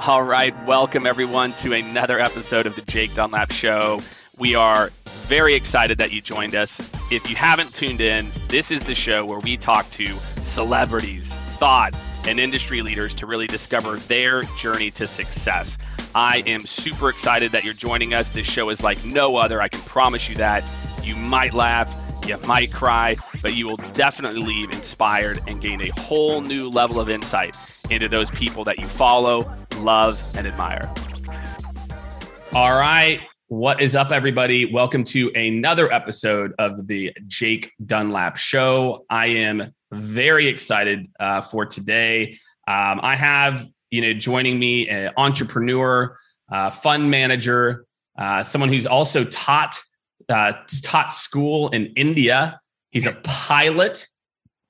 All right, welcome everyone to another episode of the Jake Dunlap Show. We are very excited that you joined us. If you haven't tuned in, this is the show where we talk to celebrities, thought, and industry leaders to really discover their journey to success. I am super excited that you're joining us. This show is like no other. I can promise you that. You might laugh, you might cry, but you will definitely leave inspired and gain a whole new level of insight into those people that you follow, love, and admire. All right. What is up, everybody? Welcome to another episode of the Jake Dunlap Show. I am very excited uh, for today. Um, I have, you know, joining me an entrepreneur, uh, fund manager, uh, someone who's also taught uh, taught school in India. He's a pilot,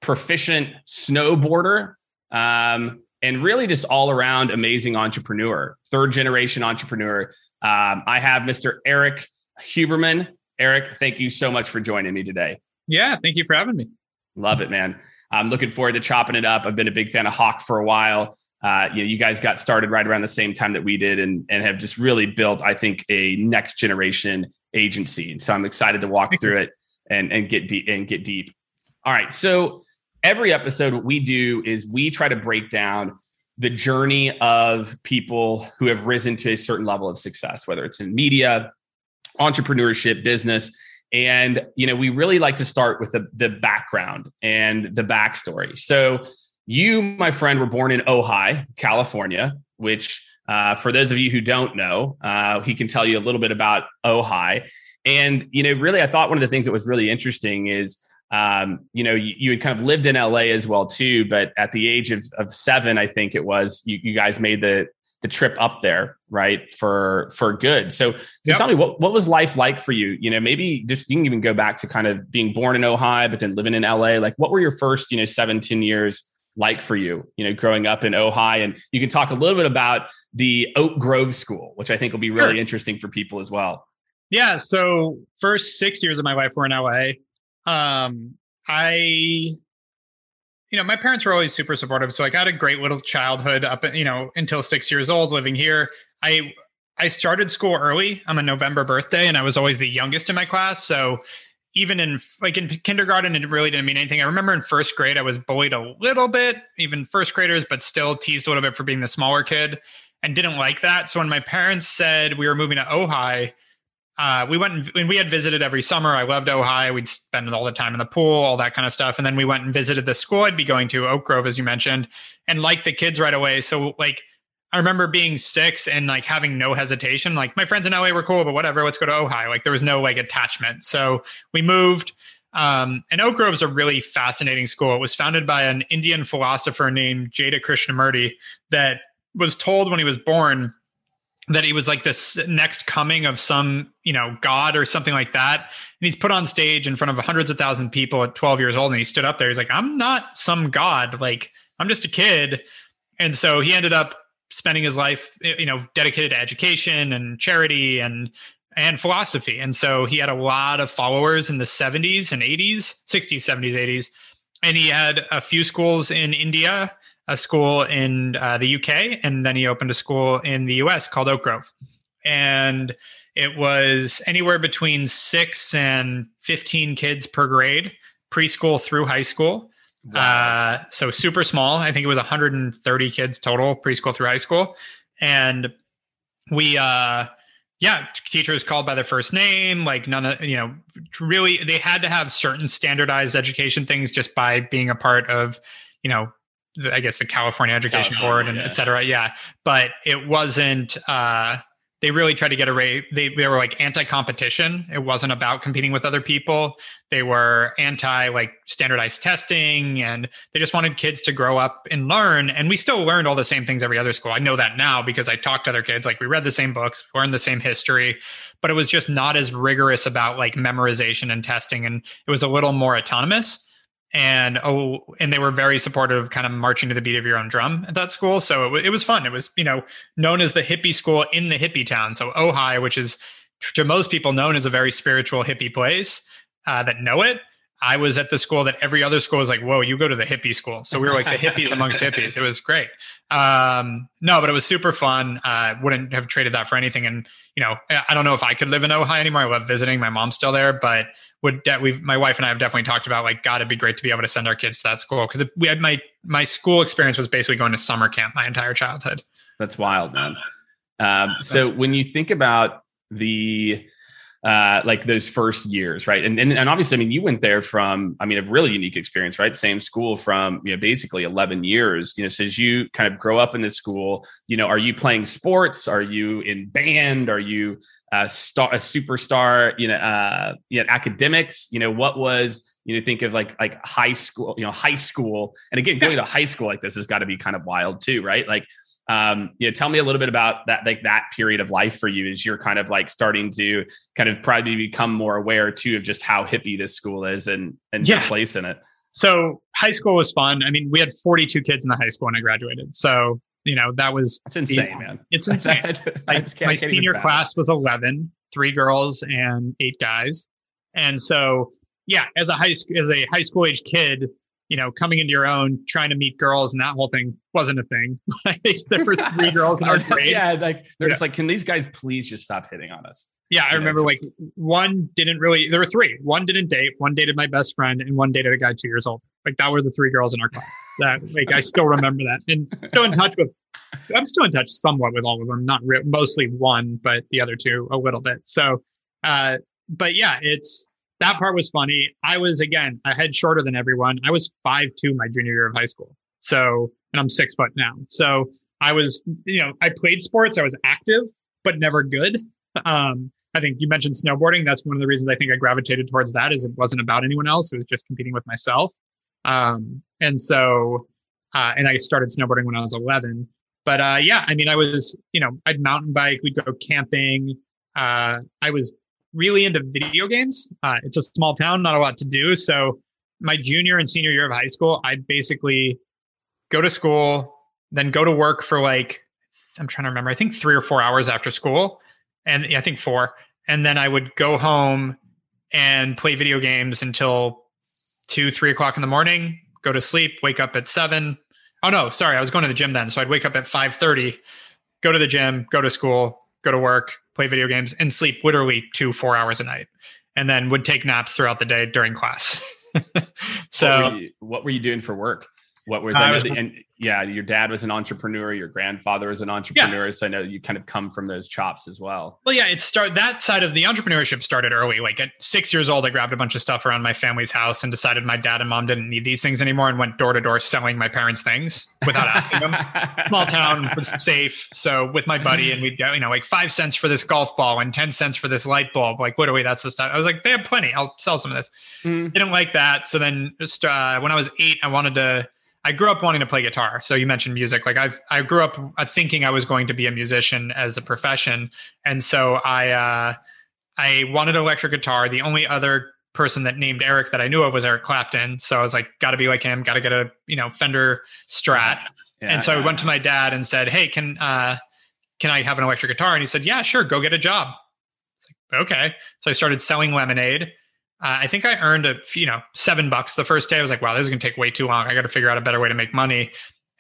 proficient snowboarder, um, and really just all around amazing entrepreneur, third generation entrepreneur. Um, I have Mr. Erik Huberman. Eric, thank you so much for joining me today. Yeah, thank you for having me. Love it, man. I'm looking forward to chopping it up. I've been a big fan of Hawke for a while. Uh, you know, you guys got started right around the same time that we did, and and have just really built, I think, a next generation agency. And so I'm excited to walk through it and and get deep and get deep. All right, so every episode, what we do is we try to break down the journey of people who have risen to a certain level of success, whether it's in media, entrepreneurship, business. And you know, we really like to start with the, the background and the backstory. So, you, my friend, were born in Ojai, California, which, uh, for those of you who don't know, uh, he can tell you a little bit about Ojai. And you know, really, I thought one of the things that was really interesting is um, you know, you, you, had kind of lived in LA as well too, but at the age of, of seven, I think it was, you, you guys made the the trip up there, right? For for good. So, so yep. tell me what what was life like for you? You know, maybe just you can even go back to kind of being born in Ojai, but then living in LA. Like, what were your first, you know, 17 years like for you? You know, growing up in Ojai, and you can talk a little bit about the Oak Grove School, which I think will be really sure. interesting for people as well. Yeah. So, first six years of my life were in LA. Um, I, you know, my parents were always super supportive. So I got a great little childhood up, you know, until six years old living here. I, I started school early. I'm a November birthday and I was always the youngest in my class. So even in like in kindergarten, it really didn't mean anything. I remember in first grade, I was bullied a little bit, even first graders, but still teased a little bit for being the smaller kid and didn't like that. So when my parents said we were moving to Ojai, uh, we went and, we had visited every summer. I loved Ojai. We'd spend all the time in the pool, all that kind of stuff. And then we went and visited the school I'd be going to, Oak Grove, as you mentioned, and liked the kids right away. So like I remember being six and like having no hesitation. Like my friends in LA were cool, but whatever, let's go to Ojai. Like there was no like attachment. So we moved. Um, and Oak Grove is a really fascinating school. It was founded by an Indian philosopher named Jiddu Krishnamurti that was told when he was born that he was like this next coming of some you know god or something like that. And he's put on stage in front of hundreds of thousand people at 12 years old and he stood up there. He's like i'm not some god. Like i'm just a kid. And so he ended up spending his life you know dedicated to education and charity and and philosophy. And so he had a lot of followers in the 70s and 80s 60s 70s 80s and he had a few schools in india a school in uh, the UK, and then he opened a school in the US called Oak Grove. And it was anywhere between six and 15 kids per grade, preschool through high school. Wow. Uh, so super small. I think it was 130 kids total, preschool through high school. And we, uh, yeah, teachers called by their first name, like none of, you know, really, they had to have certain standardized education things just by being a part of, you know, I guess the California Education California, Board and yeah. et cetera. Yeah. But it wasn't, uh, they really tried to get away. They, they were like anti-competition. It wasn't about competing with other people. They were anti like standardized testing and they just wanted kids to grow up and learn. And we still learned all the same things every other school. I know that now because I talked to other kids. Like we read the same books, learned the same history, but it was just not as rigorous about like memorization and testing. And it was a little more autonomous and oh and they were very supportive kind of marching to the beat of your own drum at that school so it, it was fun it was you know known as the hippie school in the hippie town so ojai which is to most people known as a very spiritual hippie place uh, that know it I was at the school that every other school was like, whoa, you go to the hippie school. So we were like the hippies amongst hippies. It was great. Um, no, but it was super fun. I uh, wouldn't have traded that for anything. And, you know, I don't know if I could live in Ojai anymore. I love visiting. My mom's still there, but would de- we my wife and I have definitely talked about like, God, it'd be great to be able to send our kids to that school. Cause we had my, my school experience was basically going to summer camp my entire childhood. That's wild, man. Um, so when you think about the, uh, like those first years, right? And, and and obviously, I mean, you went there from, I mean, a really unique experience, right? Same school from you know basically eleven years. You know, so as you kind of grow up in this school, you know, are you playing sports? Are you in band? Are you a star, a superstar? You know, uh, you know, academics. You know, what was you know think of like like high school, you know, high school, and again, going to high school like this has got to be kind of wild too, right? Like um, you know, tell me a little bit about that, like that period of life for you as you're kind of like starting to kind of probably become more aware too of just how hippie this school is and and yeah. your place in it. So high school was fun. I mean, we had 42 kids in the high school when I graduated. So you know that was that's insane, man. It's insane. like, my senior class was 11, three girls and eight guys, and so yeah, as a high school as a high school age kid, you know, coming into your own, trying to meet girls, and that whole thing wasn't a thing. there were three girls in our grade. Yeah, like they're yeah. just like, can these guys please just stop hitting on us? Yeah, I remember like one didn't really. There were three. One didn't date. One dated my best friend, and one dated a guy two years old. Like that were the three girls in our class. That like I still remember that, and still in touch with. I'm still in touch somewhat with all of them. Not re- mostly one, but the other two a little bit. So, uh, but yeah, it's that part was funny. I was again a head shorter than everyone. I was five two my junior year of high school. So, and I'm six foot now. So I was, you know, I played sports. I was active, but never good. Um, I think you mentioned snowboarding. That's one of the reasons I think I gravitated towards that. Is it wasn't about anyone else. It was just competing with myself. Um, and so, uh, and I started snowboarding when I was 11. But uh, yeah, I mean, I was, you know, I'd mountain bike. We'd go camping. Uh, I was really into video games. Uh, it's a small town, not a lot to do. So my junior and senior year of high school, I'd basically go to school, then go to work for like, I'm trying to remember, I think three or four hours after school. And I think four. And then I would go home and play video games until two, three o'clock in the morning, go to sleep, wake up at seven. Oh no, sorry, I was going to the gym then. So I'd wake up at 5:30, go to the gym, go to school, go to work, play video games, and sleep literally two, four hours a night, and then would take naps throughout the day during class. so, what were, you, what were, you, doing for work? What was I know the, and yeah, your dad was an entrepreneur, your grandfather was an entrepreneur, yeah. so I know you kind of come from those chops as well. Well, yeah, it start that side of the entrepreneurship started early. Like at six years old, I grabbed a bunch of stuff around my family's house and decided my dad and mom didn't need these things anymore, and went door to door selling my parents' things without asking them. Small town was safe, so with my buddy, and we'd go, you know, like five cents for this golf ball and ten cents for this light bulb. Like, what are we? That's the stuff. I was like, they have plenty. I'll sell some of this. Mm. Didn't like that, so then just uh, when I was eight, I wanted to I grew up wanting to play guitar. So you mentioned music. Like I've I grew up uh, thinking I was going to be a musician as a profession, and so I uh, I wanted an electric guitar. The only other person that named Eric that I knew of was Eric Clapton. So I was like, got to be like him. Got to get a you know Fender Strat. Yeah, and so yeah. I went to my dad and said, Hey, can uh, can I have an electric guitar? And he said, Yeah, sure. Go get a job. It's Like, okay. So I started selling lemonade uh, I think I earned a you know seven bucks the first day. I was like, wow, this is gonna take way too long. I got to figure out a better way to make money.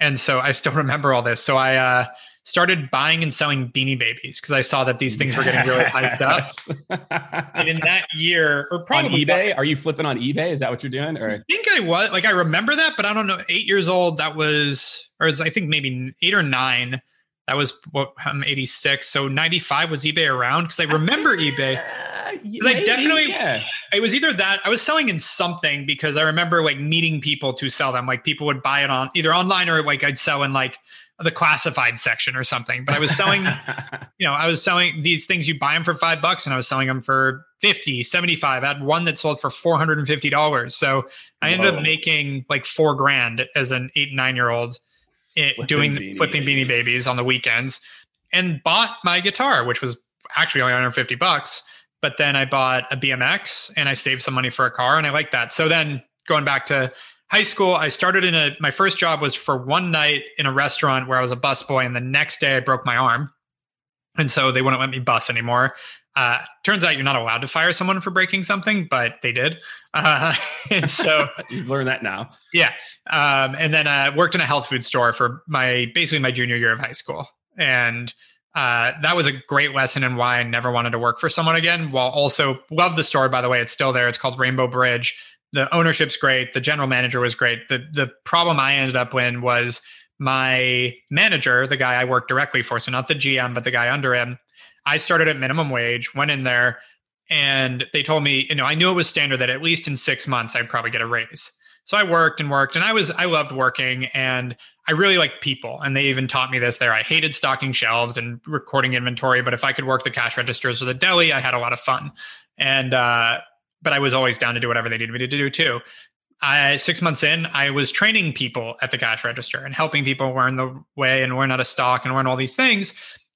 And so I still remember all this. So I uh, started buying and selling Beanie Babies because I saw that these things were getting really hyped up. and in that year, or probably on eBay, are you flipping on eBay? Is that what you're doing? Or I think I was like I remember that, but I don't know. Eight years old, that was, or was, I think maybe eight or nine. That was what I'm 86. So 95 was eBay around because I remember eBay. Like definitely, yeah. It was either that I was selling in something because I remember like meeting people to sell them. Like people would buy it on either online or like I'd sell in like the classified section or something. But I was selling, you know, I was selling these things. You buy them for five bucks, and I was selling them for 50, 75. I had one that sold for four hundred and fifty dollars. So I ended Whoa. up making like four grand as an eight nine year old eh, doing beanie flipping babies. beanie babies on the weekends, and bought my guitar, which was actually only 150 bucks but then I bought a BMX and I saved some money for a car and I like that. So then going back to high school, I started in a my first job was for one night in a restaurant where I was a busboy and the next day I broke my arm. And so they wouldn't let me bus anymore. Uh, turns out you're not allowed to fire someone for breaking something, but they did. Uh, and so you've learned that now. Yeah. Um, and then uh, worked in a health food store for my basically my junior year of high school. And uh, that was a great lesson in why I never wanted to work for someone again. While also love the store, by the way, it's still there. It's called Rainbow Bridge. The ownership's great. The general manager was great. The the problem I ended up in was my manager, the guy I worked directly for, so not the GM, but the guy under him. I started at minimum wage, went in there, and they told me, you know, I knew it was standard that at least in six months I'd probably get a raise. So I worked and worked, and I was I loved working, and I really liked people. And they even taught me this there. I hated stocking shelves and recording inventory, but if I could work the cash registers or the deli, I had a lot of fun. And uh, but I was always down to do whatever they needed me to do too. I, six months in, I was training people at the cash register and helping people learn the way and learn how to stock and learn all these things.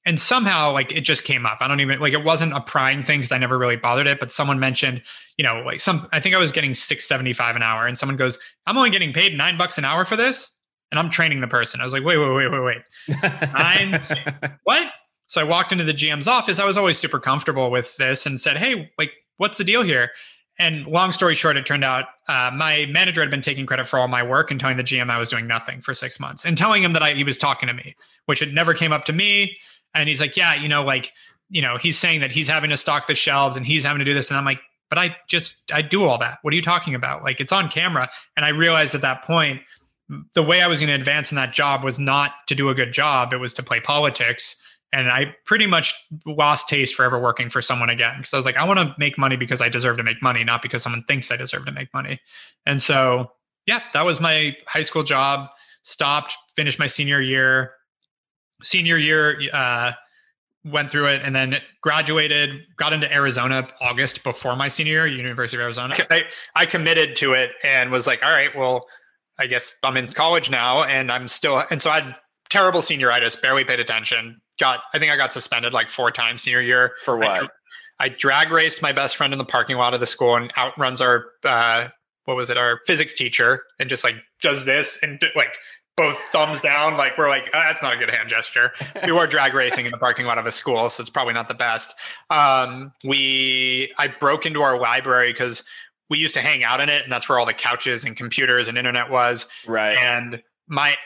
And somehow, like it just came up. I don't even like it wasn't a prying thing because I never really bothered it. But someone mentioned, you know, like some. I think I was getting six seventy five an hour, and someone goes, "I'm only getting paid nine bucks an hour for this," and I'm training the person. I was like, "Wait, wait, wait, wait, wait, nine? what?" So I walked into the GM's office. I was always super comfortable with this and said, "Hey, like, what's the deal here?" And long story short, it turned out uh, my manager had been taking credit for all my work and telling the GM I was doing nothing for six months and telling him that I, he was talking to me, which had never came up to me. And he's like, yeah, you know, like, you know, he's saying that he's having to stock the shelves and he's having to do this. And I'm like, but I just, I do all that. What are you talking about? Like, it's on camera. And I realized at that point, the way I was going to advance in that job was not to do a good job, it was to play politics and I pretty much lost taste for ever working for someone again because I was like, I want to make money because I deserve to make money, not because someone thinks I deserve to make money. And so, yeah, that was my high school job. Stopped, finished my senior year. Senior year, uh, went through it and then graduated got into arizona august before my senior year university of arizona I, I committed to it and was like all right well i guess i'm in college now and i'm still and so i had terrible senioritis barely paid attention got I think I got suspended like four times senior year. For what? I, I drag raced my best friend in the parking lot of the school and outruns our uh, what was it our physics teacher and just like does this and like both thumbs down like we're like oh, that's not a good hand gesture. We were drag racing in the parking lot of a school so it's probably not the best. Um, we i broke into our library because we used to hang out in it and that's where all the couches and computers and internet was. Right. And my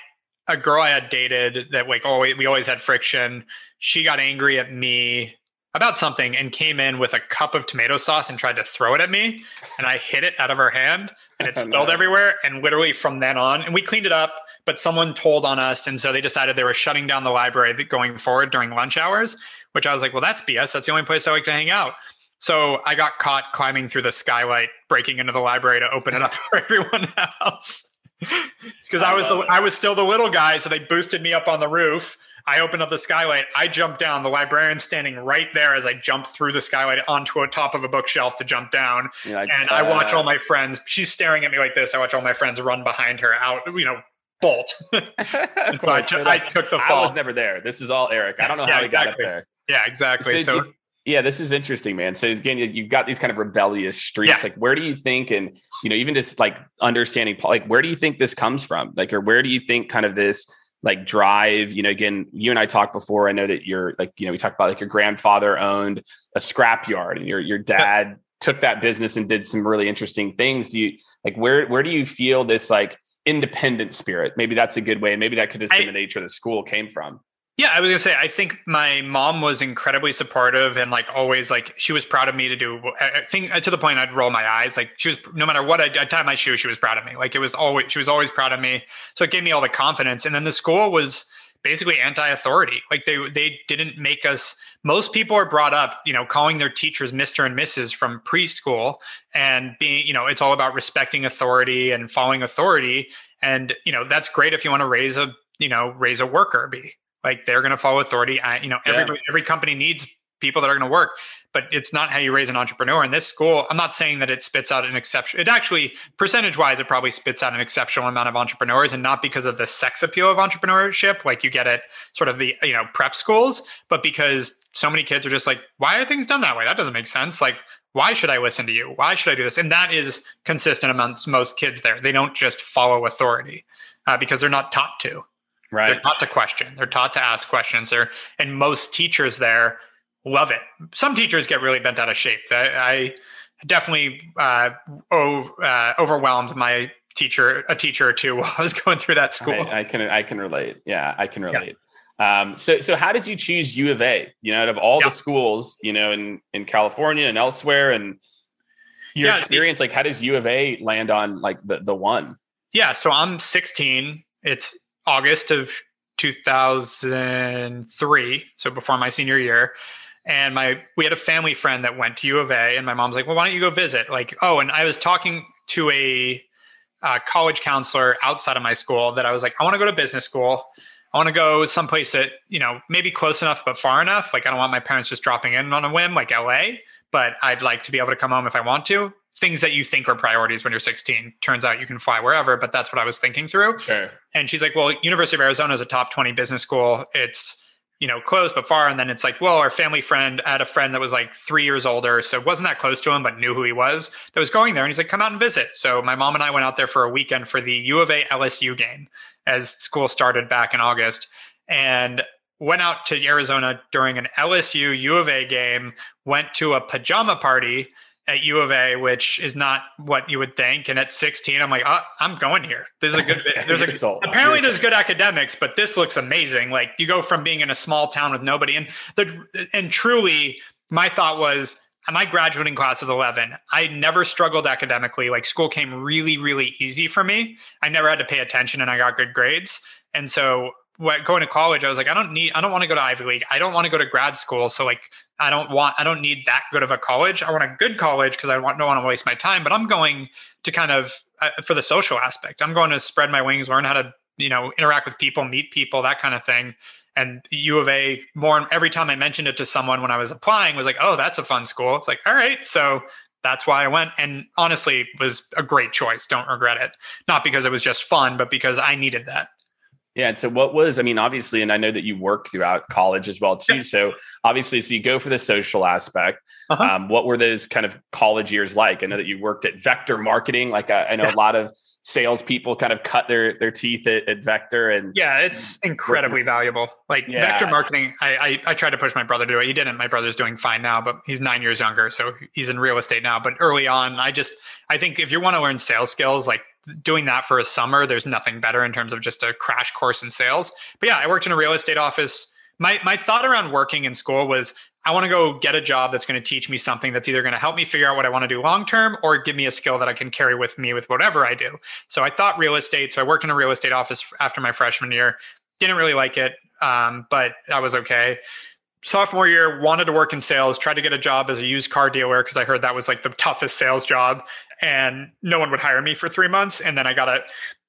a girl I had dated that like always we always had friction. She got angry at me about something and came in with a cup of tomato sauce and tried to throw it at me and I hit it out of her hand and it spilled everywhere and literally from then on and we cleaned it up but someone told on us and so they decided they were shutting down the library going forward during lunch hours which I was like well that's BS that's the only place I like to hang out so I got caught climbing through the skylight breaking into the library to open it up for everyone else because I, I, was the it. I was still the little guy, so they boosted me up on the roof. I opened up the skylight. I jumped down. The librarian standing right there as I jump through the skylight onto a top of a bookshelf to jump down. Like, and uh, I watch all my friends. She's staring at me like this. I watch all my friends run behind her out. You know, bolt. I, took, I, took the fall. I was never there. This is all Erik. I don't know yeah, how he exactly. got up there. Yeah, exactly. So, so yeah, this is interesting, man. So again, you've got these kind of rebellious streaks. Yeah. Like, where do you think, and you know, even just like understanding, like, where do you think this comes from? Like, or where do you think kind of this like drive? You know, again, you and I talked before. I know that you're like, you know, we talked about like your grandfather owned a scrap yard, and your your dad took that business and did some really interesting things. Do you like where where do you feel this like independent spirit? Maybe that's a good way. Maybe that could just be the nature the school came from. Yeah, I was gonna say I think my mom was incredibly supportive and like always like she was proud of me to do. I think uh, to the point I'd roll my eyes. Like she was no matter what I, I tied my shoe, she was proud of me. Like it was always she was always proud of me. So it gave me all the confidence. And then the school was basically anti-authority. Like they they didn't make us. Most people are brought up, you know, calling their teachers Mister and Mrs. from preschool and being, you know, it's all about respecting authority and following authority. And you know that's great if you want to raise a you know raise a worker bee like they're going to follow authority. I, you know, every yeah. every company needs people that are going to work, but it's not how you raise an entrepreneur. In this school, I'm not saying that it spits out an exception. It actually, percentage wise, it probably spits out an exceptional amount of entrepreneurs, and not because of the sex appeal of entrepreneurship, like you get at sort of the you know prep schools, but because so many kids are just like, why are things done that way? That doesn't make sense. Like, why should I listen to you? Why should I do this? And that is consistent amongst most kids there. They don't just follow authority uh, because they're not taught to. Right. They're taught to question. They're taught to ask questions. There, and most teachers there love it. Some teachers get really bent out of shape. I, definitely uh, oh, uh, overwhelmed my teacher, a teacher or two while I was going through that school. I, I can I can relate. Yeah, I can relate. Yeah. Um, so so how did you choose U of A? You know, out of all yeah. the schools, you know, in in California and elsewhere, and your yeah, experience, the, like how does U of A land on like the the one? Yeah, so I'm 16. It's August of 2003, so before my senior year. And my we had a family friend that went to U of A, and my mom's like, "Well, why don't you go visit?" Like, oh, and I was talking to a uh, college counselor outside of my school that I was like, I want to go to business school. I want to go someplace that, you know, maybe close enough, but far enough. Like, I don't want my parents just dropping in on a whim, like LA, but I'd like to be able to come home if I want to. Things that you think are priorities when you're 16. Turns out you can fly wherever, but that's what I was thinking through. Sure. And she's like, well, University of Arizona is a top 20 business school. It's, you know, close but far. And then it's like, well, our family friend had a friend that was like three years older, so wasn't that close to him, but knew who he was. That was going there, and he's like, come out and visit. So my mom and I went out there for a weekend for the U of A LSU game as school started back in August, and went out to Arizona during an LSU U of A game. Went to a pajama party at U of A, which is not what you would think. And at 16, I'm like, oh, I'm going here. This is a good. There's a sold. apparently there's good academics, but this looks amazing. Like you go from being in a small town with nobody, and the and truly, my thought was. My graduating class is 11. I never struggled academically. Like school came really, really easy for me. I never had to pay attention and I got good grades. And so going to college, I was like, I don't need, I don't want to go to Ivy League. I don't want to go to grad school. So like, I don't want, I don't need that good of a college. I want a good college because I want, don't want to waste my time. But I'm going to kind of uh, for the social aspect. I'm going to spread my wings, learn how to, you know, interact with people, meet people, that kind of thing. And U of A, more every time I mentioned it to someone when I was applying, was like, oh, that's a fun school. It's like, all right, so that's why I went. And honestly, was a great choice. Don't regret it. Not because it was just fun, but because I needed that. Yeah. And so, what was, I mean, obviously, and I know that you worked throughout college as well, too. Yeah. So, obviously, so you go for the social aspect. Uh-huh. Um, what were those kind of college years like? I know that you worked at Vector Marketing. Like, I, I know yeah. a lot of salespeople kind of cut their their teeth at, at Vector. And yeah, it's incredibly valuable. Like, yeah. Vector Marketing, I, I, I tried to push my brother to do it. He didn't. My brother's doing fine now, but he's nine years younger. So, he's in real estate now. But early on, I just, I think if you want to learn sales skills, like, doing that for a summer, there's nothing better in terms of just a crash course in sales. But yeah, I worked in a real estate office. My my thought around working in school was I want to go get a job that's going to teach me something that's either going to help me figure out what I want to do long term or give me a skill that I can carry with me with whatever I do. So I thought real estate. So I worked in a real estate office after my freshman year. Didn't really like it, um, but I was okay sophomore year wanted to work in sales tried to get a job as a used car dealer because i heard that was like the toughest sales job and no one would hire me for three months and then i got a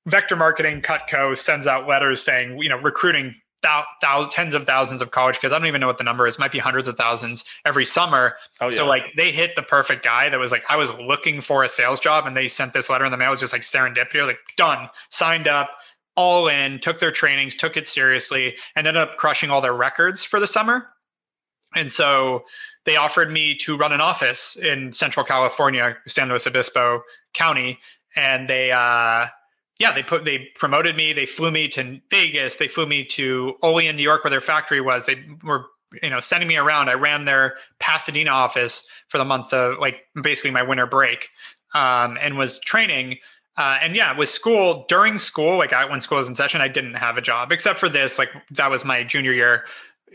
vector marketing cutco sends out letters saying you know recruiting thou- thou- tens of thousands of college kids. I don't even know what the number is. It might be hundreds of thousands every summer. Oh, yeah. so like they hit the perfect guy that was like i was looking for a sales job and they sent this letter in the mail. It was just like serendipity. Like done. Signed up all in took their trainings took it seriously and ended up crushing all their records for the summer and so they offered me to run an office in Central California, San Luis Obispo County, and they uh, yeah they put they promoted me. They flew me to Vegas. They flew me to Olean, New York, where their factory was. They were you know sending me around. I ran their Pasadena office for the month of like basically my winter break, um, and was training. Uh, and yeah, with school during school, like I, when school was in session, I didn't have a job except for this. Like that was my junior year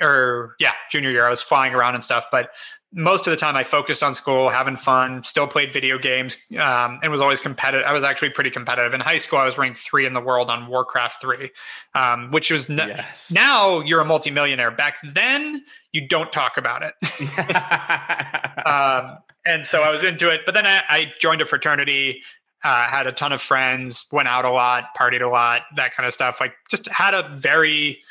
or yeah, junior year, I was flying around and stuff. But most of the time, I focused on school, having fun. Still played video games, um, and was always competitive. I was actually pretty competitive in high school. I was ranked three in the world on Warcraft three, um, which was n- yes. now you're a multimillionaire. Back then, you don't talk about it. um, and so I was into it. But then I, I joined a fraternity. Uh, had a ton of friends, went out a lot, partied a lot, that kind of stuff. Like, just had a very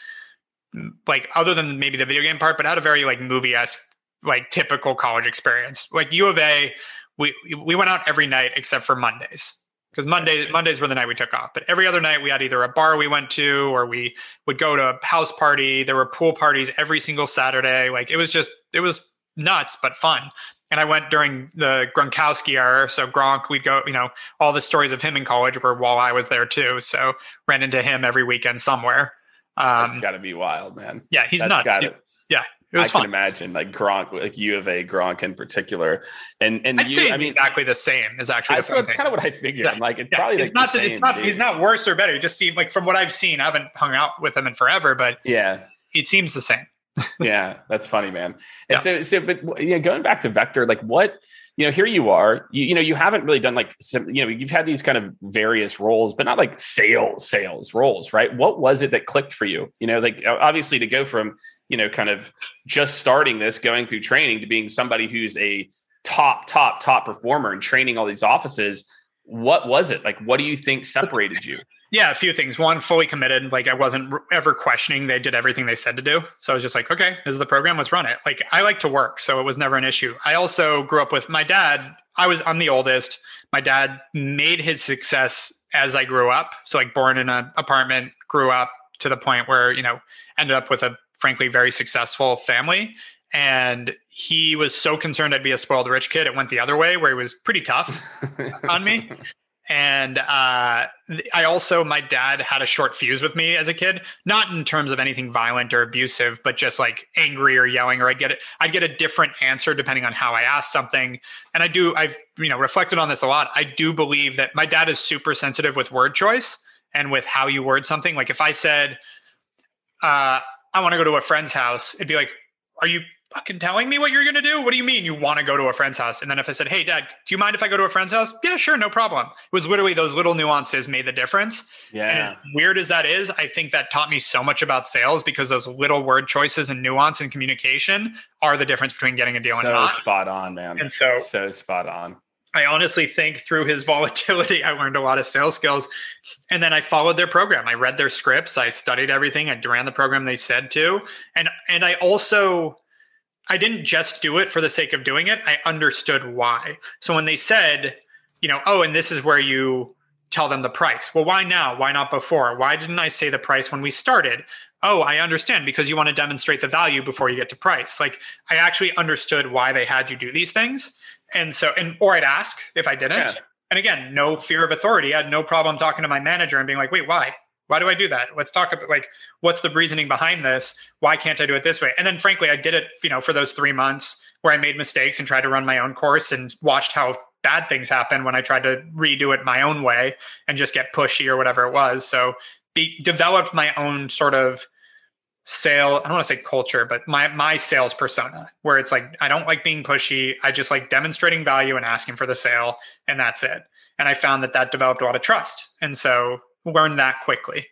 like other than maybe the video game part, but had a very like movie esque, like typical college experience. Like U of A, we we went out every night except for Mondays because Mondays Mondays were the night we took off. But every other night we had either a bar we went to or we would go to a house party. There were pool parties every single Saturday. Like it was just it was nuts but fun. And I went during the Gronkowski era. So Gronk, we'd go, you know, all the stories of him in college were while I was there too. So ran into him every weekend somewhere. Um, That's got to be wild, man. Yeah, he's That's nuts. Gotta, yeah, it was I fun. can imagine like Gronk, like U of A Gronk in particular, and and I'd you, say I mean, exactly the same. Is actually I, so it's kind of what I figured. Yeah. I'm like, it's Yeah, probably it's like not the that same, it's not dude. he's not worse or better. It just seemed like from what I've seen, I haven't hung out with him in forever, but Yeah, it seems the same. yeah, that's funny, man. Yeah. And so, so, but know, going back to Vector, like what, you know, here you are, you, you know, you haven't really done like some, you know, you've had these kind of various roles, but not like sales, sales roles, right? What was it that clicked for you? You know, like obviously to go from, you know, kind of just starting this, going through training to being somebody who's a top, top, top performer and training all these offices. What was it? Like, what do you think separated you? Yeah, a few things. One, fully committed. Like I wasn't ever questioning. They did everything they said to do. So I was just like, okay, this is the program. Let's run it. Like I like to work, so it was never an issue. I also grew up with my dad. I was I'm the oldest. My dad made his success as I grew up. So like born in an apartment, grew up to the point where you know ended up with a frankly very successful family. And he was so concerned I'd be a spoiled rich kid. It went the other way, where he was pretty tough on me. And uh, I also, my dad had a short fuse with me as a kid, not in terms of anything violent or abusive, but just like angry or yelling, or I'd get it, I'd get a different answer depending on how I asked something. And I do, I've you know reflected on this a lot. I do believe that my dad is super sensitive with word choice and with how you word something. Like if I said, uh, "I want to go to a friend's house," it'd be like, "Are you fucking telling me what you're going to do? What do you mean you want to go to a friend's house? And then if I said, hey, dad, do you mind if I go to a friend's house? Yeah, sure, no problem. It was literally those little nuances made the difference. Yeah. And as weird as that is, I think that taught me so much about sales because those little word choices and nuance and communication are the difference between getting a deal and So not. spot on, man. And so so spot on. I honestly think through his volatility, I learned a lot of sales skills. And then I followed their program. I read their scripts. I studied everything. I ran the program they said to. And and I also I didn't just do it for the sake of doing it. I understood why. So when they said, you know, oh, and this is where you tell them the price. Well, why now? Why not before? Why didn't I say the price when we started? Oh, I understand because you want to demonstrate the value before you get to price. Like I actually understood why they had you do these things. And so, and or I'd ask if I didn't. Yeah. And again, no fear of authority. I had no problem talking to my manager and being like, wait, why? Why do I do that? Let's talk about like what's the reasoning behind this? Why can't I do it this way? And then frankly, I did it, you know, for those three months where I made mistakes and tried to run my own course and watched how bad things happen when I tried to redo it my own way and just get pushy or whatever it was. So be developed my own sort of sale i don't want to say culture but my my sales persona where it's like i don't like being pushy i just like demonstrating value and asking for the sale and that's it and i found that that developed a lot of trust and so learned that quickly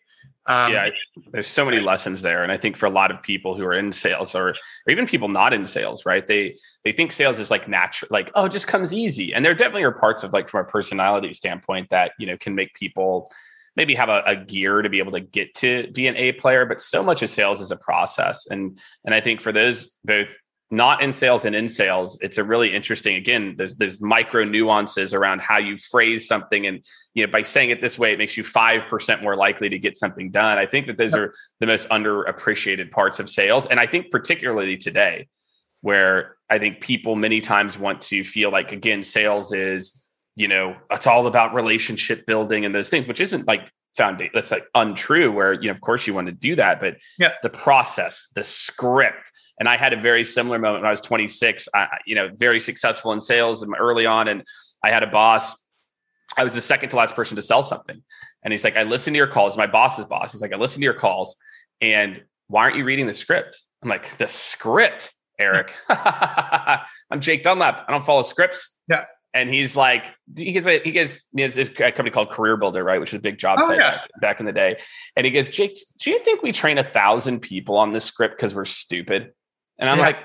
um, yeah, there's so many lessons there, and I think for a lot of people who are in sales, or, or even people not in sales, right? They they think sales is like natural, like oh, it just comes easy. And there definitely are parts of like from a personality standpoint that you know can make people maybe have a, a gear to be able to get to be an A player. But so much of sales is a process, and and I think for those both not in sales and in sales, it's a really interesting. Again, there's there's micro nuances around how you phrase something, and you know by saying it this way, it makes you five percent more likely to get something done. I think that those are the most underappreciated parts of sales, and I think particularly today, where I think people many times want to feel like again, sales is you know it's all about relationship building and those things, which isn't like foundation. That's like untrue. Where you know, of course, you want to do that, but Yeah. the process, the script. And I had a very similar moment when I was 26. I, you know, very successful in sales early on, and I had a boss. I was the second to last person to sell something, and he's like, "I listen to your calls." My boss's boss. He's like, "I listen to your calls, and why aren't you reading the script?" I'm like, "The script, Eric. I'm Jake Dunlap. I don't follow scripts." Yeah. And he's like, he gets a, he gets he has this company called Career Builder, right, which is a big job Oh, site yeah. back, back in the day. And he goes, Jake, do you think we train a thousand people on this script because we're stupid? And I'm Yeah. like,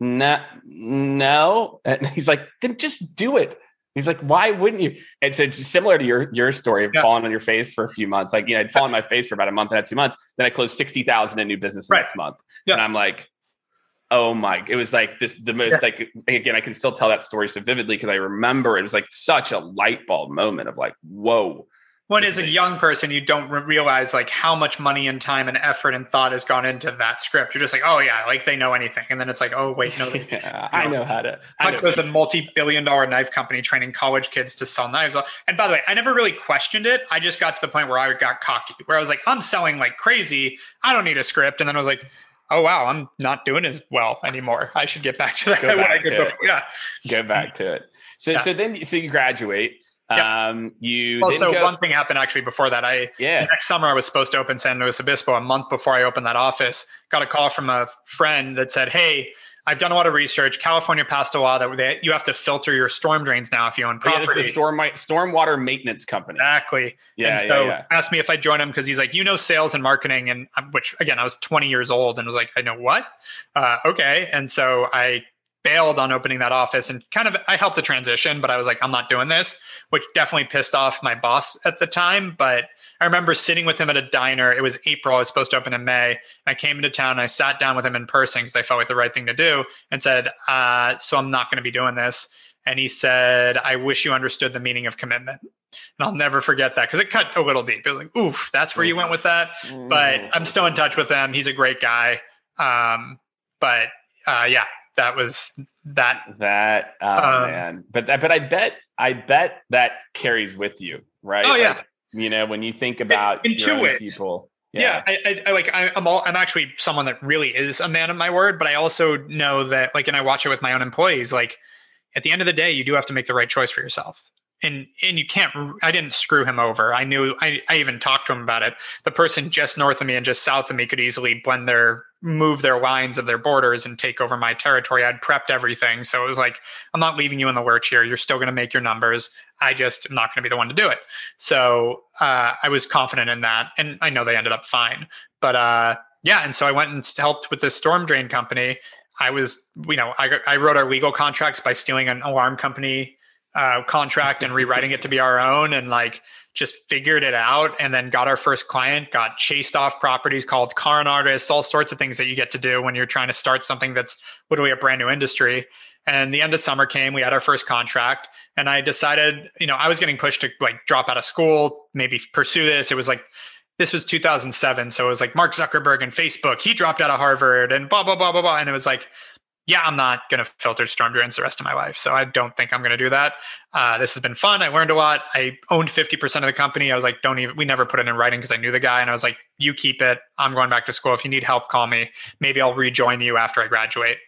no, no. And he's like, then just do it. He's like, why wouldn't you? And so similar to your your story of Yeah. falling on your face for a few months. Like, you know, I'd fallen on my face for about a month and a half, two months. Then I closed 60,000 in new business Right. next month. Yeah. And I'm like, oh my, it was like this, the most Yeah. like, again, I can still tell that story so vividly because I remember it was like such a light bulb moment of like, whoa, when as a young person you don't realize like how much money and time and effort and thought has gone into that script. You're just like oh yeah like they know anything. And then it's like oh wait no yeah, i know how to Huck was a multi-billion dollar knife company training college kids to sell knives. And by the way i never really questioned it. I just got to the point where i got cocky where i was like i'm selling like crazy. I don't need a script. And then i was like oh wow i'm not doing as well anymore. I should get back to that Go back to it. yeah. Go back to it. So yeah. so then so you graduate Yep. Um, you well, so go- one thing happened actually before that. I yeah. next summer I was supposed to open San Luis Obispo. A month before I opened that office, got a call from a friend that said, "Hey, I've done a lot of research. California passed a law that they, you have to filter your storm drains now if you own property. Yeah, this is the storm stormwater maintenance company. Exactly. Yeah, and so yeah, yeah. Asked me if I'd join him because he's like, you know, sales and marketing, and which again, I was 20 years old and was like, I know what. Uh, okay, and so I bailed on opening that office and kind of I helped the transition, but I was like, I'm not doing this, which definitely pissed off my boss at the time. But I remember sitting with him at a diner. It was April. I was supposed to open in May. I came into town. And I sat down with him in person because I felt like the right thing to do and said, uh, So I'm not going to be doing this. And he said, I wish you understood the meaning of commitment. And I'll never forget that because it cut a little deep. It was like, oof, that's where you went with that. But I'm still in touch with him. He's a great guy. Um, but uh, yeah, that was that that oh um, man. But that but i bet i bet that carries with you right? Oh yeah. Like, you know when you think about in, ways. people. Yeah, yeah. I, I, I, like I, am all i'm actually someone that really is a man of my word but i also know that like and i watch it with my own employees like at the end of the day you do have to make the right choice for yourself and and you can't i didn't screw him over. I knew I, I even talked to him about it. The person just north of me and just south of me could easily blend their move their lines of their borders and take over my territory. I'd prepped everything. So it was like i'm not leaving you in the lurch here. You're still going to make your numbers. I just am not going to be the one to do it. So uh, i was confident in that and i know they ended up fine. But uh, yeah and so i went and helped with this storm drain company. I was you know I, I wrote our legal contracts by stealing an alarm company uh, contract and rewriting it to be our own and like just figured it out and then got our first client got chased off properties called con artists all sorts of things that you get to do when you're trying to start something that's literally a brand new industry. And the end of summer came we had our first contract and i decided you know i was getting pushed to like drop out of school maybe pursue this. It was like this was 2007 so it was like mark zuckerberg and facebook. He dropped out of harvard and blah blah blah blah blah. And it was like yeah, I'm not going to filter storm drains the rest of my life. So I don't think I'm going to do that. Uh, this has been fun. I learned a lot. I owned 50% of the company. I was like, don't even, we never put it in writing because I knew the guy. And I was like, you keep it. I'm going back to school. If you need help, call me. Maybe I'll rejoin you after I graduate.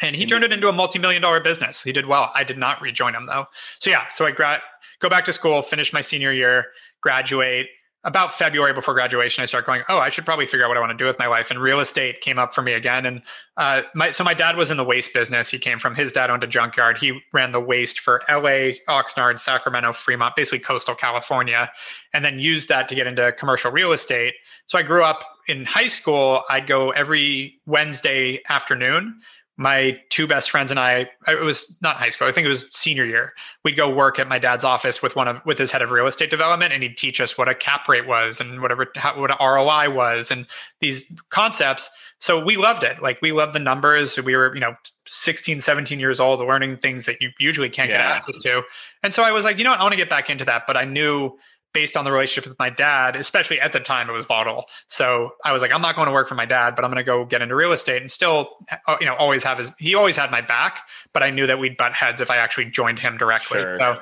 And he turned it into a multi-million dollar business. He did well. I did not rejoin him though. So yeah, so I gra- go back to school, finish my senior year, graduate, about February before graduation, I started going, oh, I should probably figure out what I want to do with my life. And real estate came up for me again. And uh, my, so my dad was in the waste business. He came from his dad owned a junkyard. He ran the waste for LA, Oxnard, Sacramento, Fremont, basically coastal California, and then used that to get into commercial real estate. So I grew up in high school. I'd go every Wednesday afternoon my two best friends and I, it was not high school. I think it was senior year. We'd go work at my dad's office with one of with his head of real estate development, and he'd teach us what a cap rate was and whatever how, what a ROI was and these concepts. So we loved it. Like we loved the numbers. We were you know 16, 17 years old, learning things that you usually can't yeah. get access to. And so I was like, you know what, I want to get back into that. But I knew based on the relationship with my dad, especially at the time it was volatile. So I was like, I'm not going to work for my dad, but I'm going to go get into real estate and still, uh, you know, always have his, he always had my back, but I knew that we'd butt heads if I actually joined him directly. Sure. So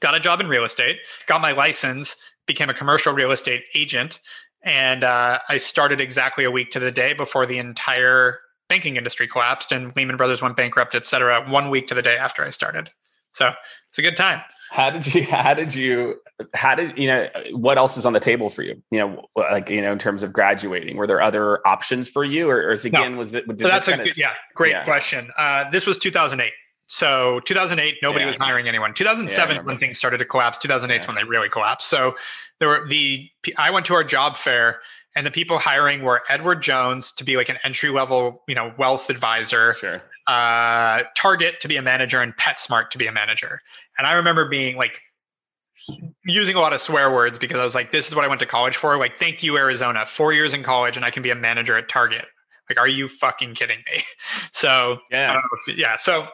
got a job in real estate, got my license, became a commercial real estate agent. And uh, I started exactly a week to the day before the entire banking industry collapsed and Lehman Brothers went bankrupt, et cetera, one week to the day after I started. So it's a good time. How did you, how did you, how did, you know, what else is on the table for you? You know, like, you know, in terms of graduating, were there other options for you or, or is again, no. was it, so that's a, of, yeah, great yeah. question. Uh, this was 2008. So 2008, nobody yeah. was hiring anyone. 2007 yeah, when things started to collapse. 2008 is when they really collapsed. So there were the I went to our job fair, and the people hiring were Edward Jones to be like an entry level, you know, wealth advisor. Sure uh, Target to be a manager and PetSmart to be a manager. And I remember being like using a lot of swear words because I was like, this is what I went to college for. Like, thank you, Arizona. Four years in college and I can be a manager at Target. Like, are you fucking kidding me? So, yeah. If, yeah. So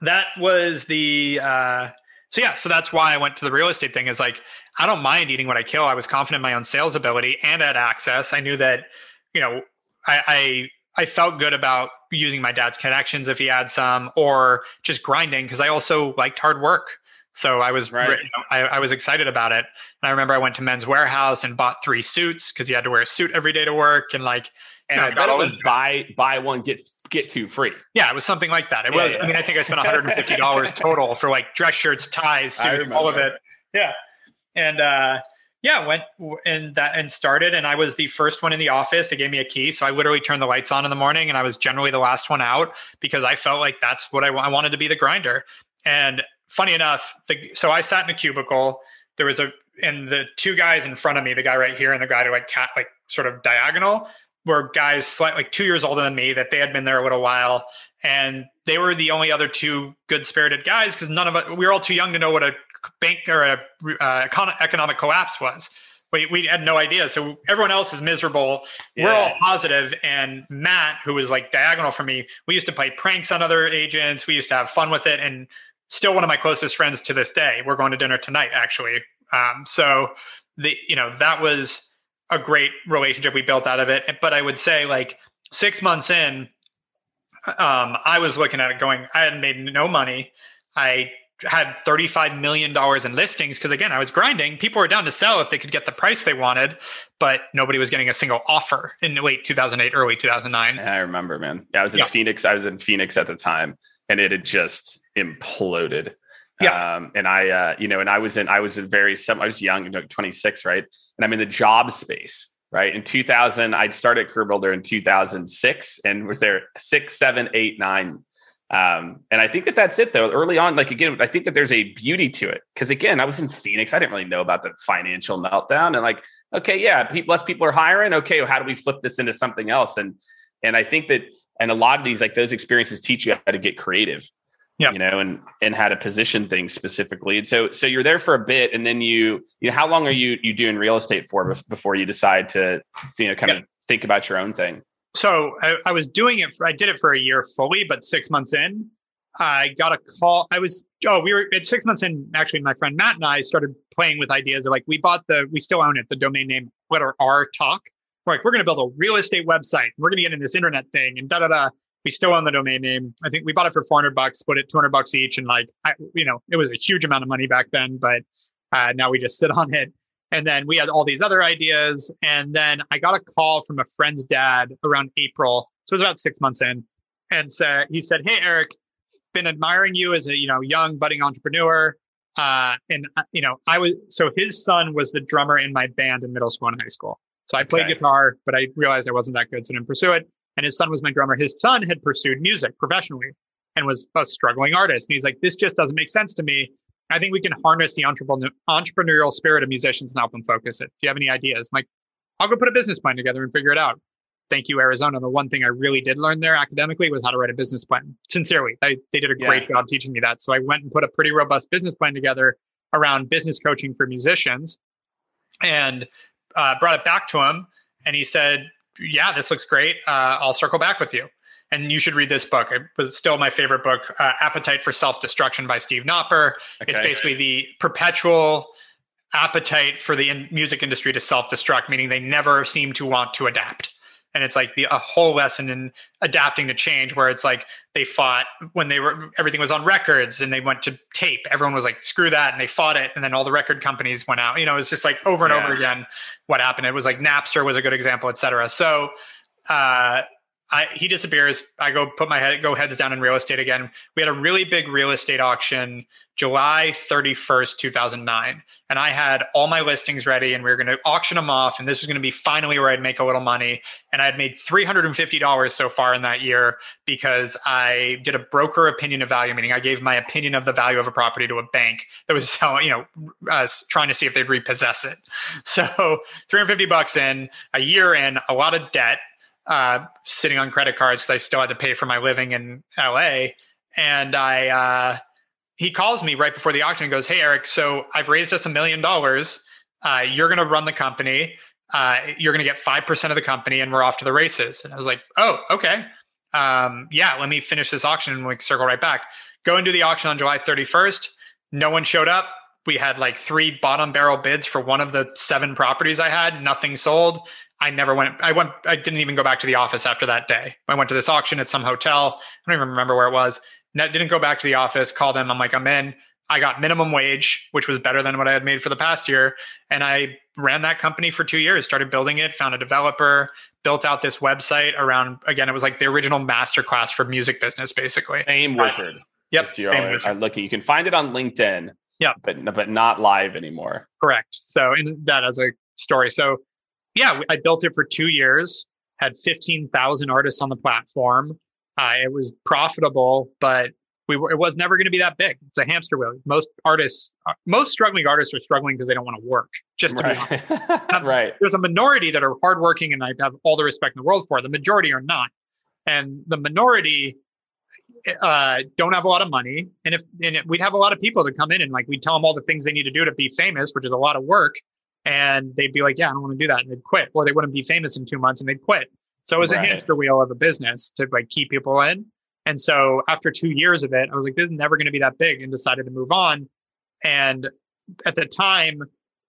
that was the, uh, so yeah, so that's why I went to the real estate thing. Is like I don't mind eating what I kill. I was confident in my own sales ability and at access. I knew that you know I, I I felt good about using my dad's connections if he had some, or just grinding because I also liked hard work. So I was right. you know, I, I, was excited about it. And I remember I went to Men's Wearhouse and bought three suits because you had to wear a suit every day to work and like and you know, I bet it was buy buy one get get two free. Yeah, it was something like that. It yeah, was. Yeah. I mean, I think I spent one hundred and fifty dollars total for like dress shirts, ties, suits, all of it. Yeah, and uh, yeah, went and that and started, and I was the first one in the office. They gave me a key, so I literally turned the lights on in the morning, and I was generally the last one out because I felt like that's what I, I wanted to be the grinder. And funny enough, the, so I sat in a cubicle. There was a and the two guys in front of me, the guy right here and the guy like cat like sort of diagonal, were guys slightly like two years older than me that they had been there a little while, and they were the only other two good spirited guys because none of us we were all too young to know what a bank or a uh, economic collapse was. We, we had no idea. So everyone else is miserable. Yeah. We're all positive. And Matt, who was like diagonal for me, we used to play pranks on other agents. We used to have fun with it. And still one of my closest friends to this day. We're going to dinner tonight, actually. Um, so the, you know, that was a great relationship we built out of it. But I would say like six months in, um, I was looking at it going, I had made no money. I had $35 million in listings because again i was grinding people were down to sell if they could get the price they wanted but nobody was getting a single offer in late 2008 early 2009 i remember man yeah i was in yeah. phoenix i was in phoenix at the time and it had just imploded yeah. Um, and I, uh, you know, and I was in, I was a very, I was young, you know, 26, right? And I'm in the job space, right? In 2000, I'd started CareerBuilder in 2006 and was there six, seven, eight, nine um, and I think that that's it though. Early on, like again, I think that there's a beauty to it because again, I was in Phoenix. I didn't really know about the financial meltdown, and like, okay, yeah, people, less people are hiring. Okay, well, how do we flip this into something else? And and I think that and a lot of these like those experiences teach you how to get creative. Yeah. You know, and and how to position things specifically. And so so you're there for a bit and then you you know how long are you you doing real estate for before you decide to you know kind of think about your own thing? So I, I, was doing it for, i did it for a year fully but six months in i got a call i was oh we were at six months in actually my friend matt and i started playing with ideas of like we bought the we still own it the domain name letter r talk. We're like we're going to build a real estate website we're going to get in this internet thing and da da da. We still own the domain name. I think we bought it for 400 bucks split it 200 bucks each and like I, you know it was a huge amount of money back then but uh, now we just sit on it and then we had all these other ideas. And then I got a call from a friend's dad around April. So it was about six months in. And so he said, Hey, Erik, been admiring you as a, you know, young budding entrepreneur. Uh, and uh, you know, I was, so his son was the drummer in my band in middle school and high school. So I played guitar, but I realized I wasn't that good. So I didn't pursue it. And his son was my drummer. His son had pursued music professionally and was a struggling artist. And he's like, this just doesn't make sense to me. I think we can harness the entrepreneurial spirit of musicians and help them focus it. Do you have any ideas? I'm like, I'll go put a business plan together and figure it out. Thank you, Arizona. The one thing I really did learn there academically was how to write a business plan. Sincerely, they, they did a great yeah. job teaching me that. So I went and put a pretty robust business plan together around business coaching for musicians and uh, brought it back to him. And he said, Yeah, this looks great. Uh, I'll circle back with you and you should read this book. It was still my favorite book, uh, Appetite for Self Destruction by Steve Knopper. Okay. It's basically the perpetual appetite for the in- music industry to self destruct, meaning they never seem to want to adapt. And it's like the a whole lesson in adapting to change, where it's like they fought when they were everything was on records and they went to tape. Everyone was like, "Screw that," and they fought it. And then all the record companies went out. You know, it's just like over and yeah. over again what happened. It was like Napster was a good example, et cetera. So uh, I, he disappears. I go put my head, go heads down in real estate again. We had a really big real estate auction July 31st, 2009. And I had all my listings ready and we were going to auction them off. And this was going to be finally where I'd make a little money. And I had made $350 so far in that year because I did a broker opinion of value, meaning I gave my opinion of the value of a property to a bank that was selling, you know, uh, trying to see if they'd repossess it. So 350 bucks in, a year in, a lot of debt uh, sitting on credit cards because I still had to pay for my living in LA. And I, uh, he calls me right before the auction and goes, Hey, Erik, so I've raised us a million dollars. Uh, you're going to run the company. Uh, you're going to get 5% of the company and we're off to the races. And I was like, Oh, okay. Um, yeah, let me finish this auction and we circle right back. Go and do the auction on July 31st. No one showed up. We had like three bottom barrel bids for one of the seven properties I had. Nothing sold. I never went. I went. I didn't even go back to the office after that day. I went to this auction at some hotel. I don't even remember where it was. Didn't go back to the office. Called them. I'm like, I'm in. I got minimum wage, which was better than what I had made for the past year. And I ran that company for two years, started building it, found a developer, built out this website around, again, it was like the original masterclass for music business, basically. Fame Wizard. Yep. If you're are looking, you can find it on LinkedIn. Yeah. But, but not live anymore. Correct. So, in that as a story. So, yeah, I built it for two years, had 15,000 artists on the platform. Uh, it was profitable, but we were, it was never going to be that big. It's a hamster wheel. Most artists, uh, most struggling artists are struggling because they don't want to work. Just to right. be honest. right. There's a minority that are hardworking, and I have all the respect in the world for. The majority are not, and the minority uh, don't have a lot of money. And if and we'd have a lot of people that come in and like we'd tell them all the things they need to do to be famous, which is a lot of work, and they'd be like, "Yeah, I don't want to do that," and they'd quit, or they wouldn't be famous in two months and they'd quit. So it was right. a hamster wheel of a business to like keep people in. And so after two years of it, I was like, this is never going to be that big and decided to move on. And at the time,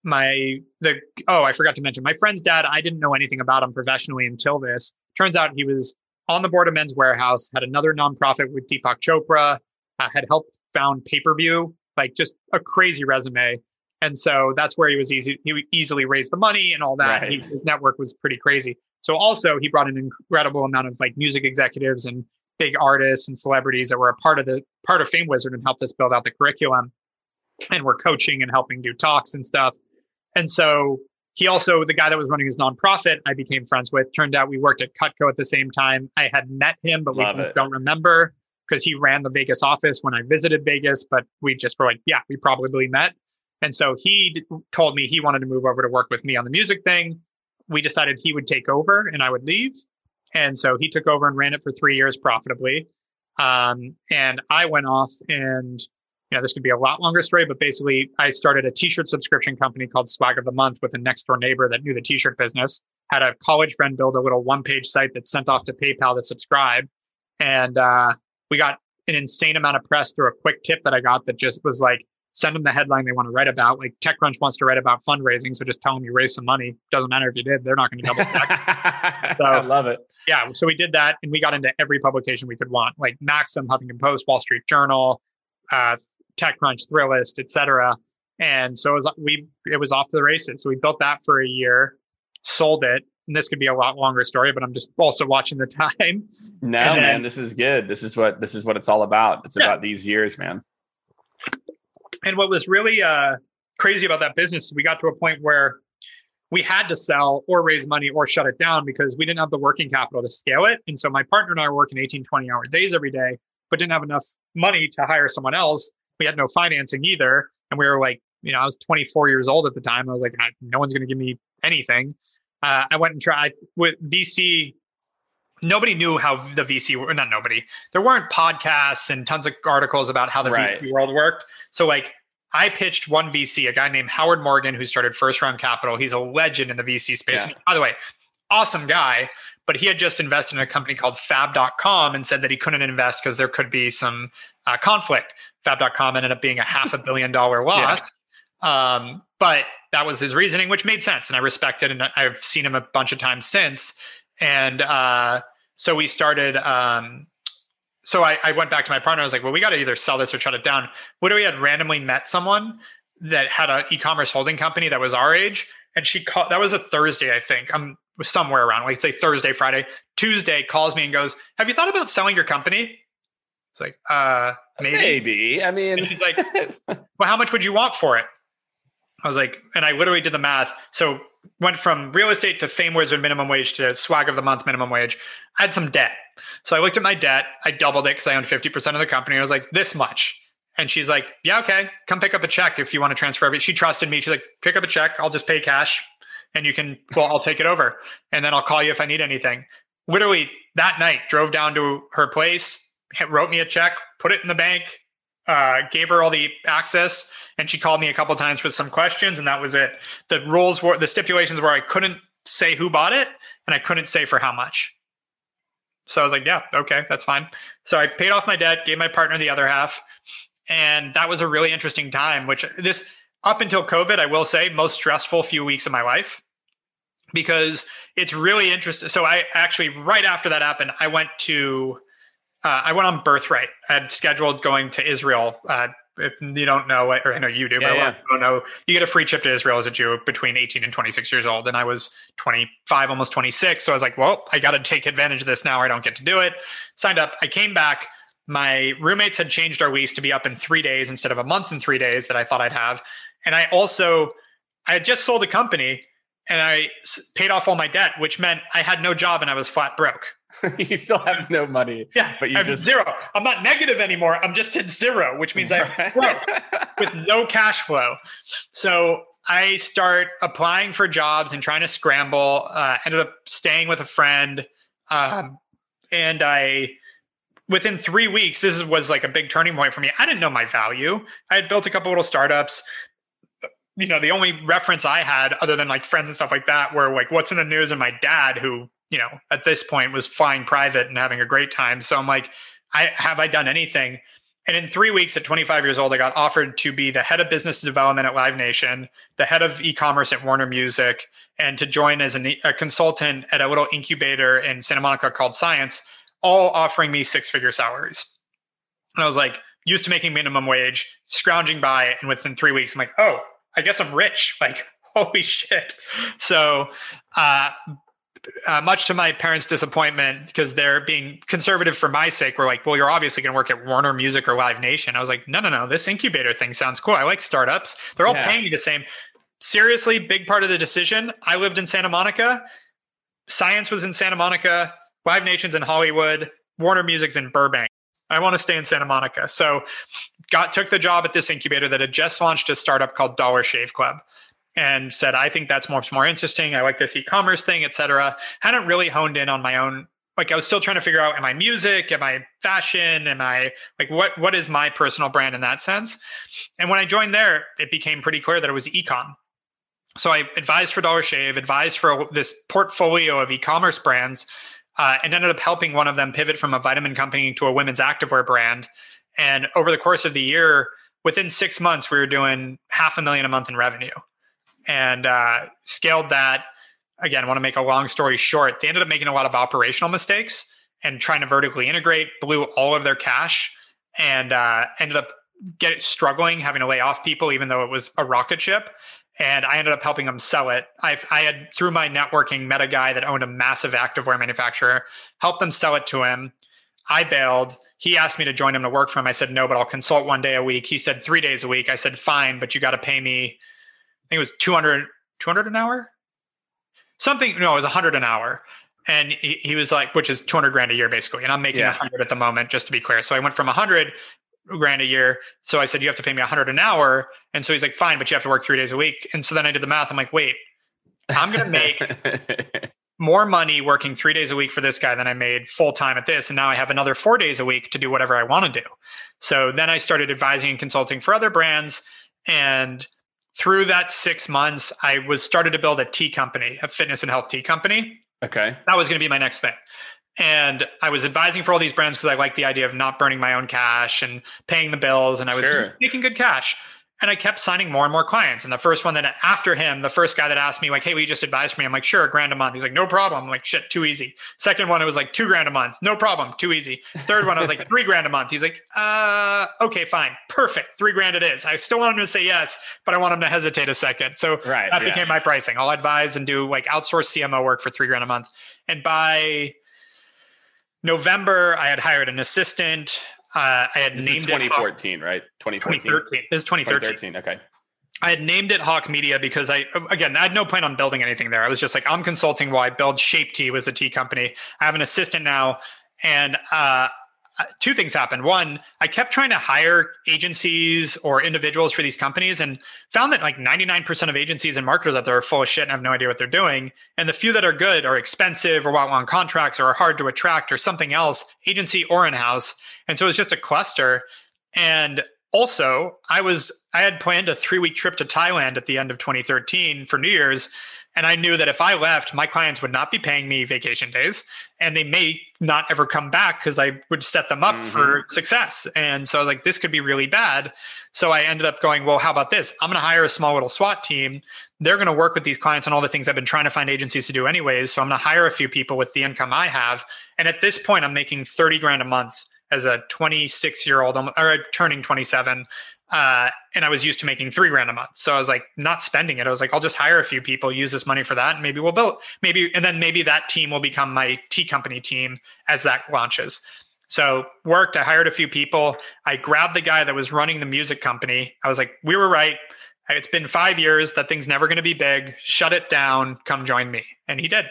my the oh, I forgot to mention my friend's dad, I didn't know anything about him professionally until this. Turns out he was on the board of Men's Wearhouse, had another nonprofit with Deepak Chopra, uh, had helped found pay-per-view, like just a crazy resume. And so that's where he was easy. He easily raised the money and all that. Right. He, his network was pretty crazy. So also he brought an incredible amount of like music executives and big artists and celebrities that were a part of the part of Fame Wizard and helped us build out the curriculum. And we're coaching and helping do talks and stuff. And so he also, the guy that was running his nonprofit, I became friends with. Turned out we worked at Cutco at the same time. I had met him, but Love we it. don't remember because he ran the Vegas office when I visited Vegas. But we just were like, yeah, we probably met. And so he told me he wanted to move over to work with me on the music thing. We decided he would take over and I would leave. And so he took over and ran it for three years profitably. Um, and I went off and, you know, this could be a lot longer story, but basically I started a t-shirt subscription company called Swag of the Month with a next door neighbor that knew the t-shirt business, had a college friend build a little one page site that sent off to PayPal to subscribe. And, uh, we got an insane amount of press through a quick tip that I got that just was like, send them the headline they want to write about. Like TechCrunch wants to write about fundraising, so just tell them you raised some money. Doesn't matter if you did; they're not going to double check. so I love it yeah, so we did that and we got into every publication we could want, like Maxim, Huffington Post, Wall Street Journal, uh, TechCrunch, Thrillist, etc. And so it was we it was off to the races. So we built that for a year, sold it. And this could be a lot longer story, but I'm just also watching the time. No, then, man, this is good. This is what this is what it's all about. It's yeah. about these years, man. And what was really uh, crazy about that business, we got to a point where we had to sell or raise money or shut it down because we didn't have the working capital to scale it. And so my partner and I were working 18, 20 hour days every day, but didn't have enough money to hire someone else. We had no financing either. And we were like, you know, I was 24 years old at the time. I was like, no one's going to give me anything. Uh, I went and tried with VC. Nobody knew how the VC, not nobody. There weren't podcasts and tons of articles about how the right. VC world worked. So like I pitched one VC, a guy named Howard Morgan, who started First Round Capital. He's a legend in the VC space. Yeah. By the way, awesome guy, but he had just invested in a company called Fab.com and said that he couldn't invest because there could be some uh, conflict. Fab.com ended up being a half a billion dollar loss. Yeah. Um, but that was his reasoning, which made sense. And I respect it. And I've seen him a bunch of times since. And uh, so we started um, so I, I, went back to my partner. I was like, well, we got to either sell this or shut it down. What if we had randomly met someone that had an e-commerce holding company that was our age, and she called. That was a Thursday, I think. I'm somewhere around, like say Thursday, Friday, Tuesday. Calls me and goes, "Have you thought about selling your company?" It's like, uh, maybe. Maybe. I mean, and he's like, well, how much would you want for it? I was like, and I literally did the math. So went from real estate to Fame Wizard minimum wage to swag of the month minimum wage. I had some debt. So I looked at my debt. I doubled it because I owned 50% of the company. I was like, this much. And she's like, yeah, okay, come pick up a check if you want to transfer it. She trusted me. She's like, pick up a check. I'll just pay cash and you can, well, I'll take it over. And then I'll call you if I need anything. Literally that night, drove down to her place, wrote me a check, put it in the bank, uh, gave her all the access, and she called me a couple times with some questions, and that was it. The rules were the stipulations were I couldn't say who bought it, and I couldn't say for how much. So I was like, yeah, okay, that's fine. So I paid off my debt, gave my partner the other half, And that was a really interesting time, which this up until COVID, I will say, most stressful few weeks of my life because it's really interesting. So I actually, right after that happened, I went to, uh, I went on Birthright. I had scheduled going to Israel. Uh, if you don't know, or I know you do, Yeah, but yeah. I don't know, you get a free trip to Israel as a Jew between 18 and 26 years old. And I was 25, almost 26. So I was like, well, I got to take advantage of this now. or I don't get to do it. Signed up. I came back. My roommates had changed our lease to be up in three days instead of a month and three days that I thought I'd have. And I also, I had just sold a company and I paid off all my debt, which meant I had no job and I was flat broke. you still have no money. Yeah, But you I have just- zero. I'm not negative anymore. I'm just at zero, which means I'm broke with no cash flow. So I start applying for jobs and trying to scramble. Uh, ended up staying with a friend, um, and I within three weeks this was like a big turning point for me. I didn't know my value. I had built a couple little startups. You know, the only reference I had, other than like friends and stuff like that, were like what's in the news and my dad, who you know at this point was flying private and having a great time. So I'm like, I have I done anything? And in three weeks, at 25 years old, I got offered to be the head of business development at Live Nation, the head of e-commerce at Warner Music, and to join as a consultant at a little incubator in Santa Monica called Science, all offering me six-figure salaries. And I was like, used to making minimum wage, scrounging by, and within three weeks, I'm like, oh, I guess I'm rich. Like, holy shit! So, uh, uh, much to my parents' disappointment, because they're being conservative for my sake, were like, well, you're obviously going to work at Warner Music or Live Nation. I was like, no, no, no, this incubator thing sounds cool. I like startups. They're all Yeah. paying me the same. Seriously, big part of the decision. I lived in Santa Monica. Science was in Santa Monica. Live Nation's in Hollywood. Warner Music's in Burbank. I want to stay in Santa Monica. So got took the job at this incubator that had just launched a startup called Dollar Shave Club and said, I think that's much more interesting. I like this e-commerce thing, et cetera. Hadn't really honed in on my own. Like I was still trying to figure out, am I music? Am I fashion? Am I like what what is my personal brand in that sense? And when I joined there, it became pretty clear that it was ecom. So I advised for Dollar Shave, advised for this portfolio of e-commerce brands, uh, and ended up helping one of them pivot from a vitamin company to a women's activewear brand. And over the course of the year, within six months, we were doing half a million a month in revenue and uh, scaled that. Again, want to make a long story short. They ended up making a lot of operational mistakes and trying to vertically integrate, blew all of their cash, and uh, ended up get struggling, having to lay off people, even though it was a rocket ship. And I ended up helping them sell it. I, I had through my networking met a guy that owned a massive activewear manufacturer, helped them sell it to him. I bailed. He asked me to join him to work for him. I said no, but I'll consult one day a week. He said three days a week. I said fine, but you got to pay me. I think it was 200, 200 an hour, something. No, it was 100 an hour. And he, he was like, which is 200 grand a year basically. And I'm making Yeah. 100 at the moment, just to be clear. So I went from 100 grand a year. So I said, you have to pay me 100 an hour. And so he's like, fine, but you have to work three days a week. And so then I did the math. I'm like, wait, I'm going to make more money working three days a week for this guy than I made full time at this. And now I have another four days a week to do whatever I want to do. So then I started advising and consulting for other brands. And through that six months, I was started to build a tea company, a fitness and health tea company. okay. That was going to be my next thing. And I was advising for all these brands because I like the idea of not burning my own cash and paying the bills. And I was Sure. making good cash. And I kept signing more and more clients. And the first one that after him, the first guy that asked me, like, hey, will you just advise for me? I'm like, sure, a grand a month. He's like, no problem. I'm like, shit, too easy. Second one, it was like two grand a month. No problem. Too easy. Third one, I was like, three grand a month. He's like, uh, okay, fine. Perfect. Three grand it is. I still want him to say yes, but I want him to hesitate a second. So Right. that yeah. became my pricing. I'll advise and do like outsource CMO work for three grand a month. And by November, I had hired an assistant. Uh, I had This named is it Hawke- 2014, right? 2014. 2013. This is 2013. 2013. Okay. I had named it Hawke Media because I, again, I had no plan on building anything there. I was just like, I'm consulting while I build Shape Tea was a tea company. I have an assistant now. And uh, Uh, two things happened. One, I kept trying to hire agencies or individuals for these companies and found that like 99% of agencies and marketers out there are full of shit and have no idea what they're doing. And the few that are good are expensive or want long contracts or are hard to attract or something else, agency or in house. And so it was just a cluster. And also, I was I had planned a three week trip to Thailand at the end of 2013 for New Year's, And I knew that if I left, my clients would not be paying me vacation days and they may not ever come back because I would set them up mm-hmm. for success. And so I was like, this could be really bad. So I ended up going, well, how about this? I'm going to hire a small little SWAT team. They're going to work with these clients on all the things I've been trying to find agencies to do anyways. So I'm going to hire a few people with the income I have. And at this point, I'm making 30 grand a month as a 26 year old or turning 27 uh, and I was used to making three grand a month. So I was like, not spending it. I was like, I'll just hire a few people, use this money for that, and maybe we'll build, maybe, and then maybe that team will become my tea company team as that launches. So worked. I hired a few people. I grabbed the guy that was running the music company. I was like, we were right. It's been five years. That thing's never going to be big. Shut it down. Come join me. And he did.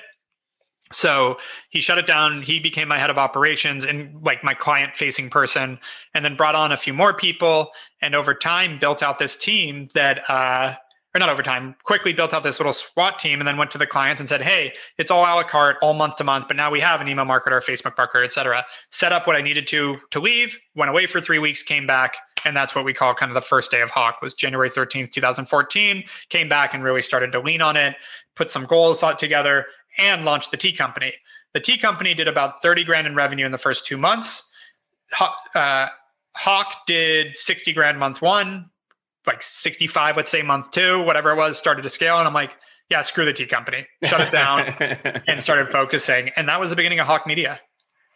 So he shut it down. He became my head of operations and like my client facing person, and then brought on a few more people. And over time, built out this team that, uh, or not over time, quickly built out this little SWAT team and then went to the clients and said, Hey, it's all a la carte, all month to month, but now we have an email marketer, Facebook marketer, et cetera. Set up what I needed to to leave, went away for three weeks, came back. And that's what we call kind of the first day of Hawke was January 13th, 2014. Came back and really started to lean on it, put some goals together, and launched the tea company. The tea company did about 30 grand in revenue in the first two months. Uh, Hawke did 60 grand month one, like 65, let's say month two, whatever it was, started to scale. And I'm like, yeah, screw the tea company, shut it down and started focusing. And that was the beginning of Hawke Media.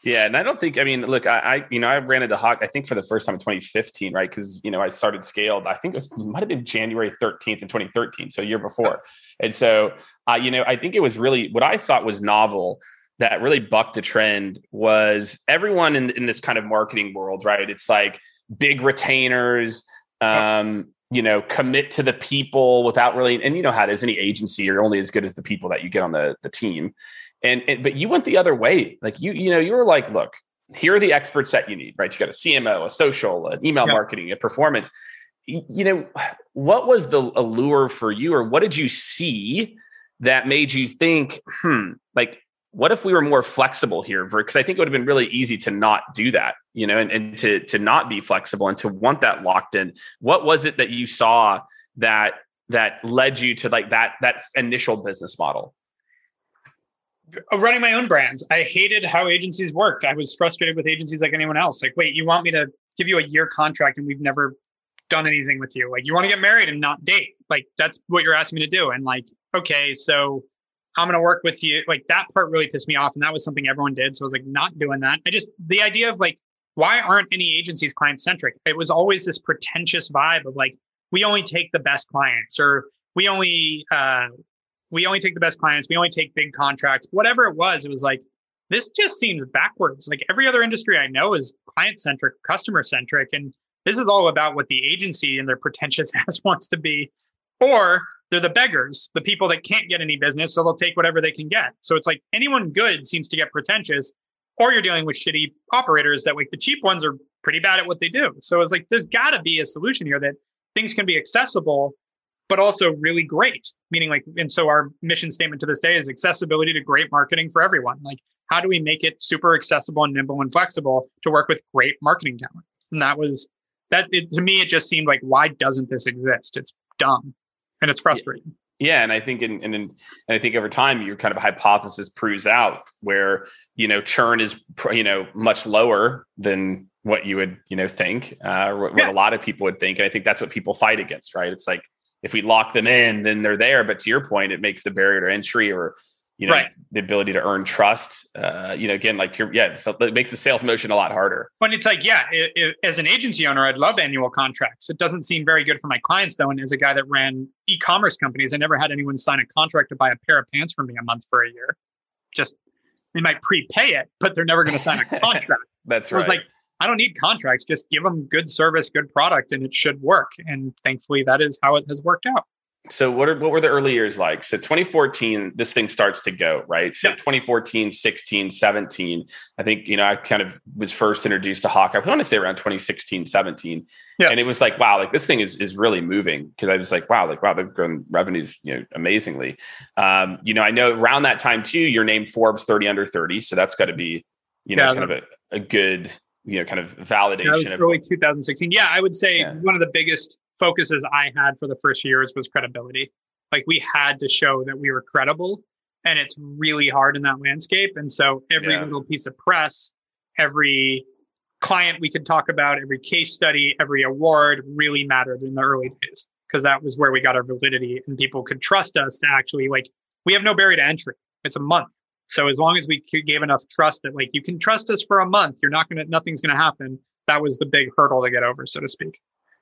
Yeah, and I don't think I mean, look, I, I, you know I ran into Hawke I think for the first time in 2015, right? Because you know I started scaled. I think it was might have been January 13th in 2013, so a year before. And so, uh, you know, I think it was really what I thought was novel that really bucked a trend was everyone in in this kind of marketing world, right? It's like big retainers. Um, you know, commit to the people without really, and you know how it is. Any agency, you're only as good as the people that you get on the the team. And, and but you went the other way. Like you, you know, you were like, look, here are the experts that you need, right? You got a CMO, a social, an email yeah. marketing, a performance. You know, what was the allure for you, or what did you see that made you think, hmm, like, what if we were more flexible here? Because I think it would have been really easy to not do that, you know, and, and to to not be flexible and to want that locked in. What was it that you saw that that led you to like that that initial business model? Uh, running my own brands. I hated how agencies worked. I was frustrated with agencies like anyone else. Like, wait, you want me to give you a year contract and we've never done anything with you? Like, you want to get married and not date? Like, that's what you're asking me to do. And like, okay, so I'm going to work with you. Like, that part really pissed me off. And that was something everyone did. So I was like, not doing that. I just, the idea of like, why aren't any agencies client centric? It was always this pretentious vibe of like, we only take the best clients or we only uh, we only take the best clients, we only take big contracts, whatever it was, it was like, this just seems backwards. Like every other industry I know is client centric, customer centric. And this is all about what the agency and their pretentious ass wants to be. Or they're the beggars, the people that can't get any business. So they'll take whatever they can get. So it's like anyone good seems to get pretentious, or you're dealing with shitty operators that like the cheap ones are pretty bad at what they do. So it's like there's got to be a solution here that things can be accessible but also really great. Meaning, like, and so our mission statement to this day is accessibility to great marketing for everyone. Like, how do we make it super accessible and nimble and flexible to work with great marketing talent? And that was that it, to me, it just seemed like, why doesn't this exist? It's dumb and it's frustrating. Yeah, and I think in, in, and I think over time your kind of hypothesis proves out where you know churn is you know much lower than what you would you know think, uh, what, yeah. what a lot of people would think, and I think that's what people fight against, right? It's like if we lock them in, then they're there. But to your point, it makes the barrier to entry or you know right. the ability to earn trust. Uh, you know, again, like to, yeah, so it makes the sales motion a lot harder. But it's like, yeah, it, it, as an agency owner, I'd love annual contracts. It doesn't seem very good for my clients though. And as a guy that ran e-commerce companies, I never had anyone sign a contract to buy a pair of pants from me a month for a year. Just they might prepay it, but they're never going to sign a contract. That's right. Like I don't need contracts. Just give them good service, good product, and it should work. And thankfully, that is how it has worked out. So what are what were the early years like? So 2014, this thing starts to go, right? So 2014, 16, 17. I think, you know, I kind of was first introduced to Hawke. I want to say around 2016, 17. Yeah. And it was like, wow, like this thing is is really moving. Cause I was like, wow, like wow, they've grown revenues, you know, amazingly. Um, you know, I know around that time too, you're named Forbes 30 under 30. So that's gotta be, you know, yeah, kind of a, a good you know kind of validation yeah, of early 2016 yeah i would say yeah. one of the biggest focuses i had for the first years was credibility Like we had to show that we were credible. And it's really hard in that landscape. And so every yeah. little piece of press, every client we could talk about, every case study, every award really mattered in the early days because that was where we got our validity and people could trust us to actually like we have no barrier to entry. It's a month. So as long as we gave enough trust that like you can trust us for a month, you're not gonna nothing's gonna happen. That was the big hurdle to get over, so to speak.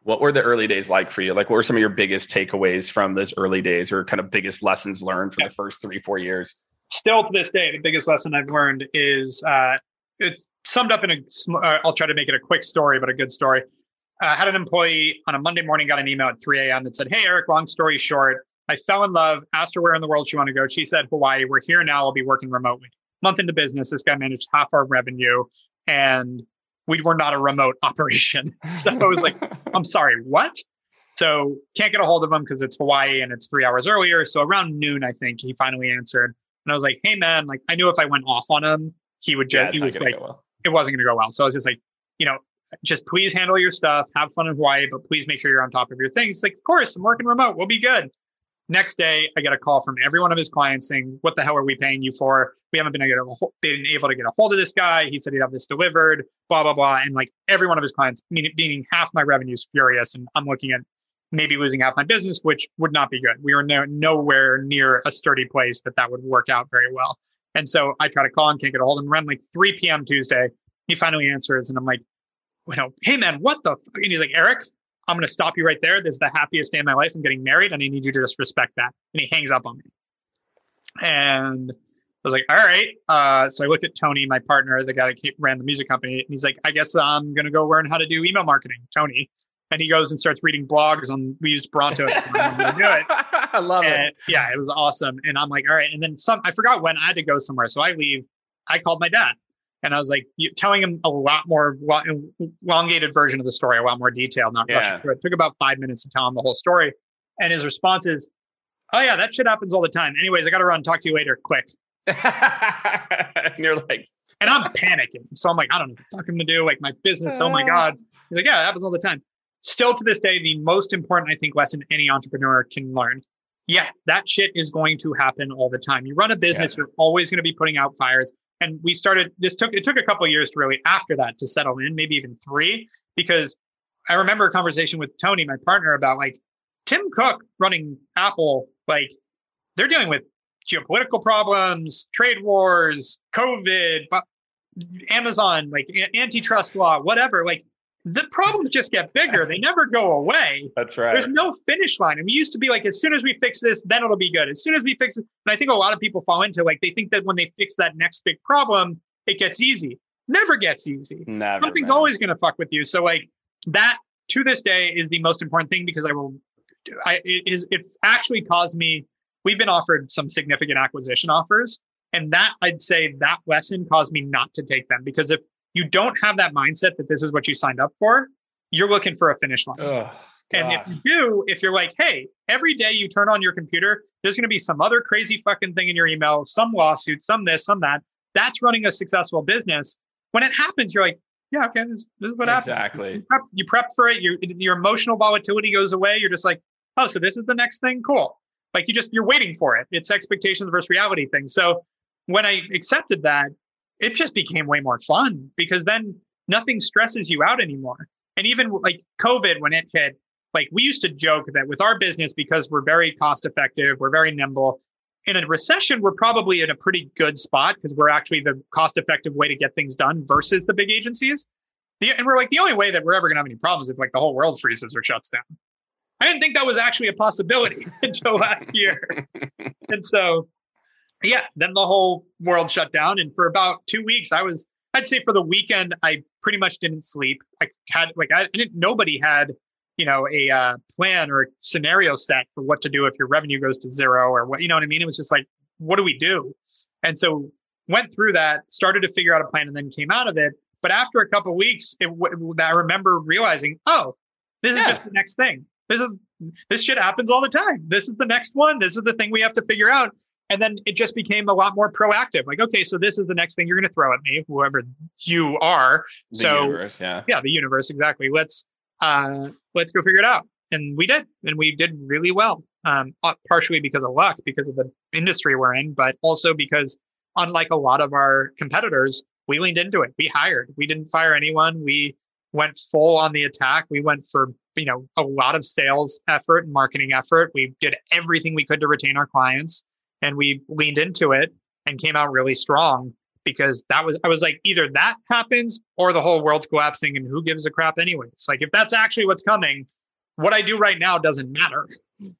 What were the early days like for you? Like, what were some of your biggest takeaways from those early days, or kind of biggest lessons learned from the first three, four years? Still to this day, the biggest lesson I've learned is uh, it's summed up in a. Uh, I'll try to make it a quick story, but a good story. I uh, had an employee on a Monday morning got an email at 3 a.m. that said, "Hey Erik, long story short, I fell in love, asked her where in the world she wanted to go. She said, Hawaii. We're here now. I'll be working remotely. Month into business, this guy managed half our revenue and we were not a remote operation. So I was like, I'm sorry, what? So can't get a hold of him because it's Hawaii and it's three hours earlier. So around noon, I think he finally answered. And I was like, hey man, like I knew if I went off on him, he would just, yeah, he was like, well. it wasn't going to go well. So I was just like, you know, just please handle your stuff, have fun in Hawaii, but please make sure you're on top of your things. It's like, of course, I'm working remote. We'll be good. Next day, I get a call from every one of his clients saying, "What the hell are we paying you for? We haven't been able to, been able to get a hold of this guy. He said he'd have this delivered, blah blah blah." And like every one of his clients, meaning, half my revenue is furious, and I'm looking at maybe losing half my business, which would not be good. We were no, nowhere near a sturdy place that that would work out very well. And so I try to call him, can't get a hold of him. Around like 3 p.m. Tuesday, he finally answers, and I'm like, you know, hey man, what the? And he's like, Erik, I'm going to stop you right there. This is the happiest day of my life. I'm getting married and I need you to just respect that. And he hangs up on me. And I was like, all right. Uh, so I look at Tony, my partner, the guy that ran the music company. And he's like, I guess I'm going to go learn how to do email marketing, Tony. And he goes and starts reading blogs on, we used Bronto. I'm going to do it. I love and, it. Yeah, it was awesome. And I'm like, all right. And then some, I forgot when I had to go somewhere. So I leave. I called my dad and I was like telling him a lot more elongated version of the story, a lot more detail, not yeah. rushing through it. it. Took about five minutes to tell him the whole story, and his response is, "Oh yeah, that shit happens all the time." Anyways, I got to run. Talk to you later. Quick. and you're like, and I'm panicking, so I'm like, I don't know what the fuck I'm to do. Like my business. Oh my uh. god. He's like, yeah, it happens all the time. Still to this day, the most important I think lesson any entrepreneur can learn. Yeah, that shit is going to happen all the time. You run a business, yeah. you're always going to be putting out fires and we started this took it took a couple years to really after that to settle in maybe even three because i remember a conversation with tony my partner about like tim cook running apple like they're dealing with geopolitical problems trade wars covid amazon like antitrust law whatever like the problems just get bigger. They never go away. That's right. There's no finish line. And we used to be like, as soon as we fix this, then it'll be good. As soon as we fix it. And I think a lot of people fall into like, they think that when they fix that next big problem, it gets easy. Never gets easy. Never, Something's always going to fuck with you. So like that to this day is the most important thing because I will, I, it is, it actually caused me, we've been offered some significant acquisition offers. And that I'd say that lesson caused me not to take them because if you don't have that mindset that this is what you signed up for, you're looking for a finish line. Ugh, and if you do, if you're like, hey, every day you turn on your computer, there's going to be some other crazy fucking thing in your email, some lawsuit, some this, some that. That's running a successful business. When it happens, you're like, yeah, okay, this, this is what happens. Exactly. You prep, you prep for it. Your your emotional volatility goes away. You're just like, oh, so this is the next thing. Cool. Like you just you're waiting for it. It's expectations versus reality thing. So when I accepted that, it just became way more fun because then nothing stresses you out anymore. And even like COVID, when it hit, like we used to joke that with our business, because we're very cost effective, we're very nimble. In a recession, we're probably in a pretty good spot because we're actually the cost effective way to get things done versus the big agencies. The, and we're like, the only way that we're ever going to have any problems is if like the whole world freezes or shuts down. I didn't think that was actually a possibility until last year. and so yeah, then the whole world shut down. And for about two weeks, I was, I'd say for the weekend, I pretty much didn't sleep. I had, like, I didn't, nobody had, you know, a uh, plan or a scenario set for what to do if your revenue goes to zero or what, you know what I mean? It was just like, what do we do? And so went through that, started to figure out a plan and then came out of it. But after a couple weeks, it, I remember realizing, oh, this yeah. is just the next thing. This is, this shit happens all the time. This is the next one. This is the thing we have to figure out. And then it just became a lot more proactive. Like, okay, so this is the next thing you're going to throw at me, whoever you are. The so, universe, yeah, yeah, the universe, exactly. Let's uh, let's go figure it out. And we did, and we did really well. um, uh, partially because of luck, because of the industry we're in, but also because, unlike a lot of our competitors, we leaned into it. We hired. We didn't fire anyone. We went full on the attack. We went for you know a lot of sales effort and marketing effort. We did everything we could to retain our clients, and we leaned into it and came out really strong because that was I was like either that happens or the whole world's collapsing and who gives a crap anyways. Like if that's actually what's coming, what I do right now doesn't matter.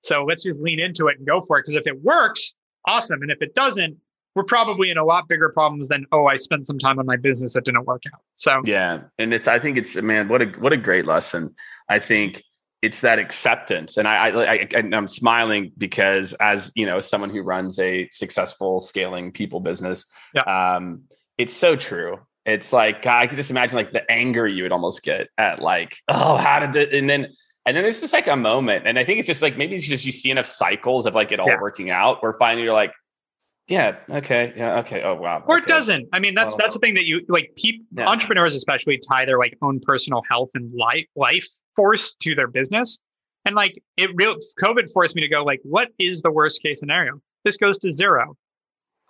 So let's just lean into it and go for it because if it works, awesome, and if it doesn't, we're probably in a lot bigger problems than oh I spent some time on my business that didn't work out. So yeah, and it's I think it's man what a what a great lesson. I think it's that acceptance and I, I, I i'm smiling because as you know someone who runs a successful scaling people business yeah. um it's so true it's like i could just imagine like the anger you would almost get at like oh how did it and then and then it's just like a moment and i think it's just like maybe it's just you see enough cycles of like it all yeah. working out where finally you're like yeah okay yeah okay oh wow or okay. it doesn't i mean that's oh. that's the thing that you like people yeah. entrepreneurs especially tie their like own personal health and life life forced to their business. And like it real COVID forced me to go like, what is the worst case scenario? This goes to zero.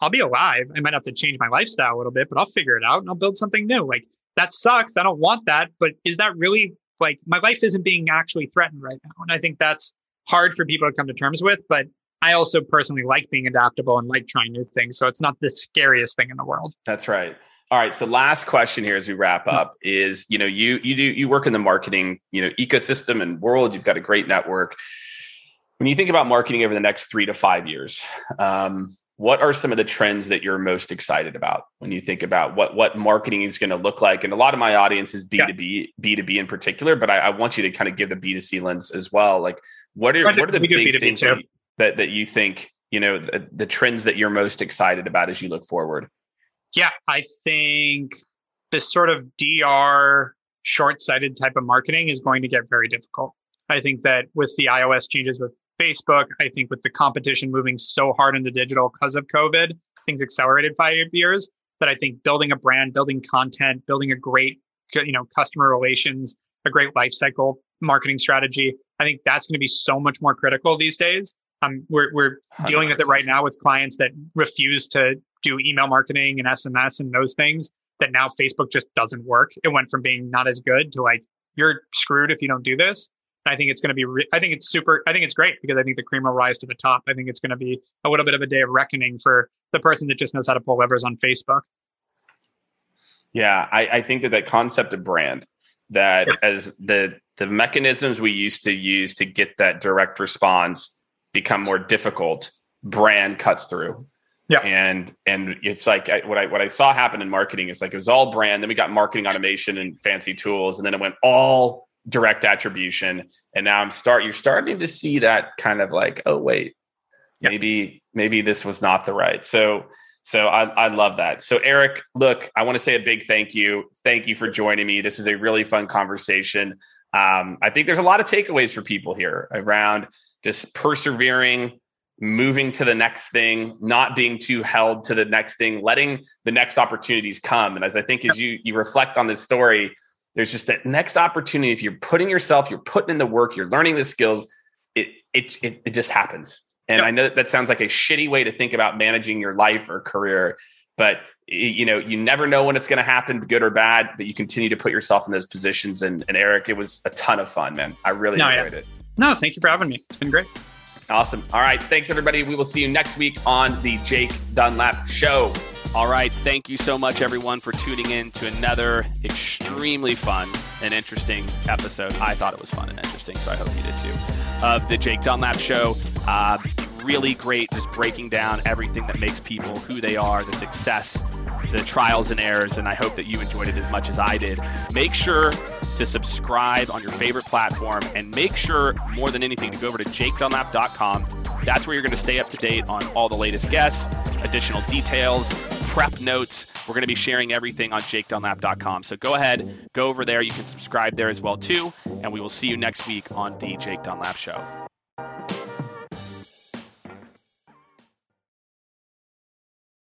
I'll be alive. I might have to change my lifestyle a little bit, but I'll figure it out and I'll build something new. Like that sucks. I don't want that. But is that really like my life isn't being actually threatened right now? And I think that's hard for people to come to terms with. But I also personally like being adaptable and like trying new things. So it's not the scariest thing in the world. That's right. All right. So last question here as we wrap hmm. up is, you know, you you do you work in the marketing, you know, ecosystem and world. You've got a great network. When you think about marketing over the next three to five years, um, what are some of the trends that you're most excited about when you think about what what marketing is going to look like? And a lot of my audience is B two B, B two B in particular, but I, I, want you to kind of give the B two C lens as well. Like, what are what are the big B2B things that that you think you know the, the trends that you're most excited about as you look forward? yeah, I think this sort of DR short sighted type of marketing is going to get very difficult. I think that with the iOS changes with Facebook, I think with the competition moving so hard into digital because of COVID, things accelerated five years. That I think building a brand, building content, building a great, you know, customer relations, a great life cycle marketing strategy. I think that's going to be so much more critical these days. Um, we're we're dealing with it right now with clients that refuse to do email marketing and SMS and those things that now Facebook just doesn't work. It went from being not as good to like, you're screwed if you don't do this. And I think it's going to be, re- I think it's super, I think it's great because I think the cream will rise to the top. I think it's going to be a little bit of a day of reckoning for the person that just knows how to pull levers on Facebook. Yeah, I, I think that that concept of brand, that as the the mechanisms we used to use to get that direct response become more difficult, brand cuts through yeah. And and it's like I, what I what I saw happen in marketing is like it was all brand. Then we got marketing automation and fancy tools, and then it went all direct attribution. And now I'm start you're starting to see that kind of like oh wait, maybe maybe this was not the right. So so I, I love that. So Erik, look, I want to say a big thank you. Thank you for joining me. This is a really fun conversation. Um, I think there's a lot of takeaways for people here around just persevering moving to the next thing, not being too held to the next thing, letting the next opportunities come. And as I think as you you reflect on this story, there's just that next opportunity. If you're putting yourself, you're putting in the work, you're learning the skills, it it it, it just happens. And yep. I know that, that sounds like a shitty way to think about managing your life or career, but you know you never know when it's going to happen, good or bad. But you continue to put yourself in those positions. And, and Erik, it was a ton of fun, man. I really no, enjoyed yeah. it. No, thank you for having me. It's been great. Awesome. All right. Thanks, everybody. We will see you next week on the Jake Dunlap Show. All right. Thank you so much, everyone, for tuning in to another extremely fun and interesting episode. I thought it was fun and interesting, so I hope you did too. Of the Jake Dunlap Show. Uh, really great, just breaking down everything that makes people who they are, the success, the trials and errors, and I hope that you enjoyed it as much as I did. Make sure to subscribe on your favorite platform and make sure more than anything to go over to jakedunlap.com. That's where you're going to stay up to date on all the latest guests, additional details, prep notes. We're going to be sharing everything on jakedunlap.com. So go ahead, go over there. You can subscribe there as well too, and we will see you next week on the Jake Dunlap Show.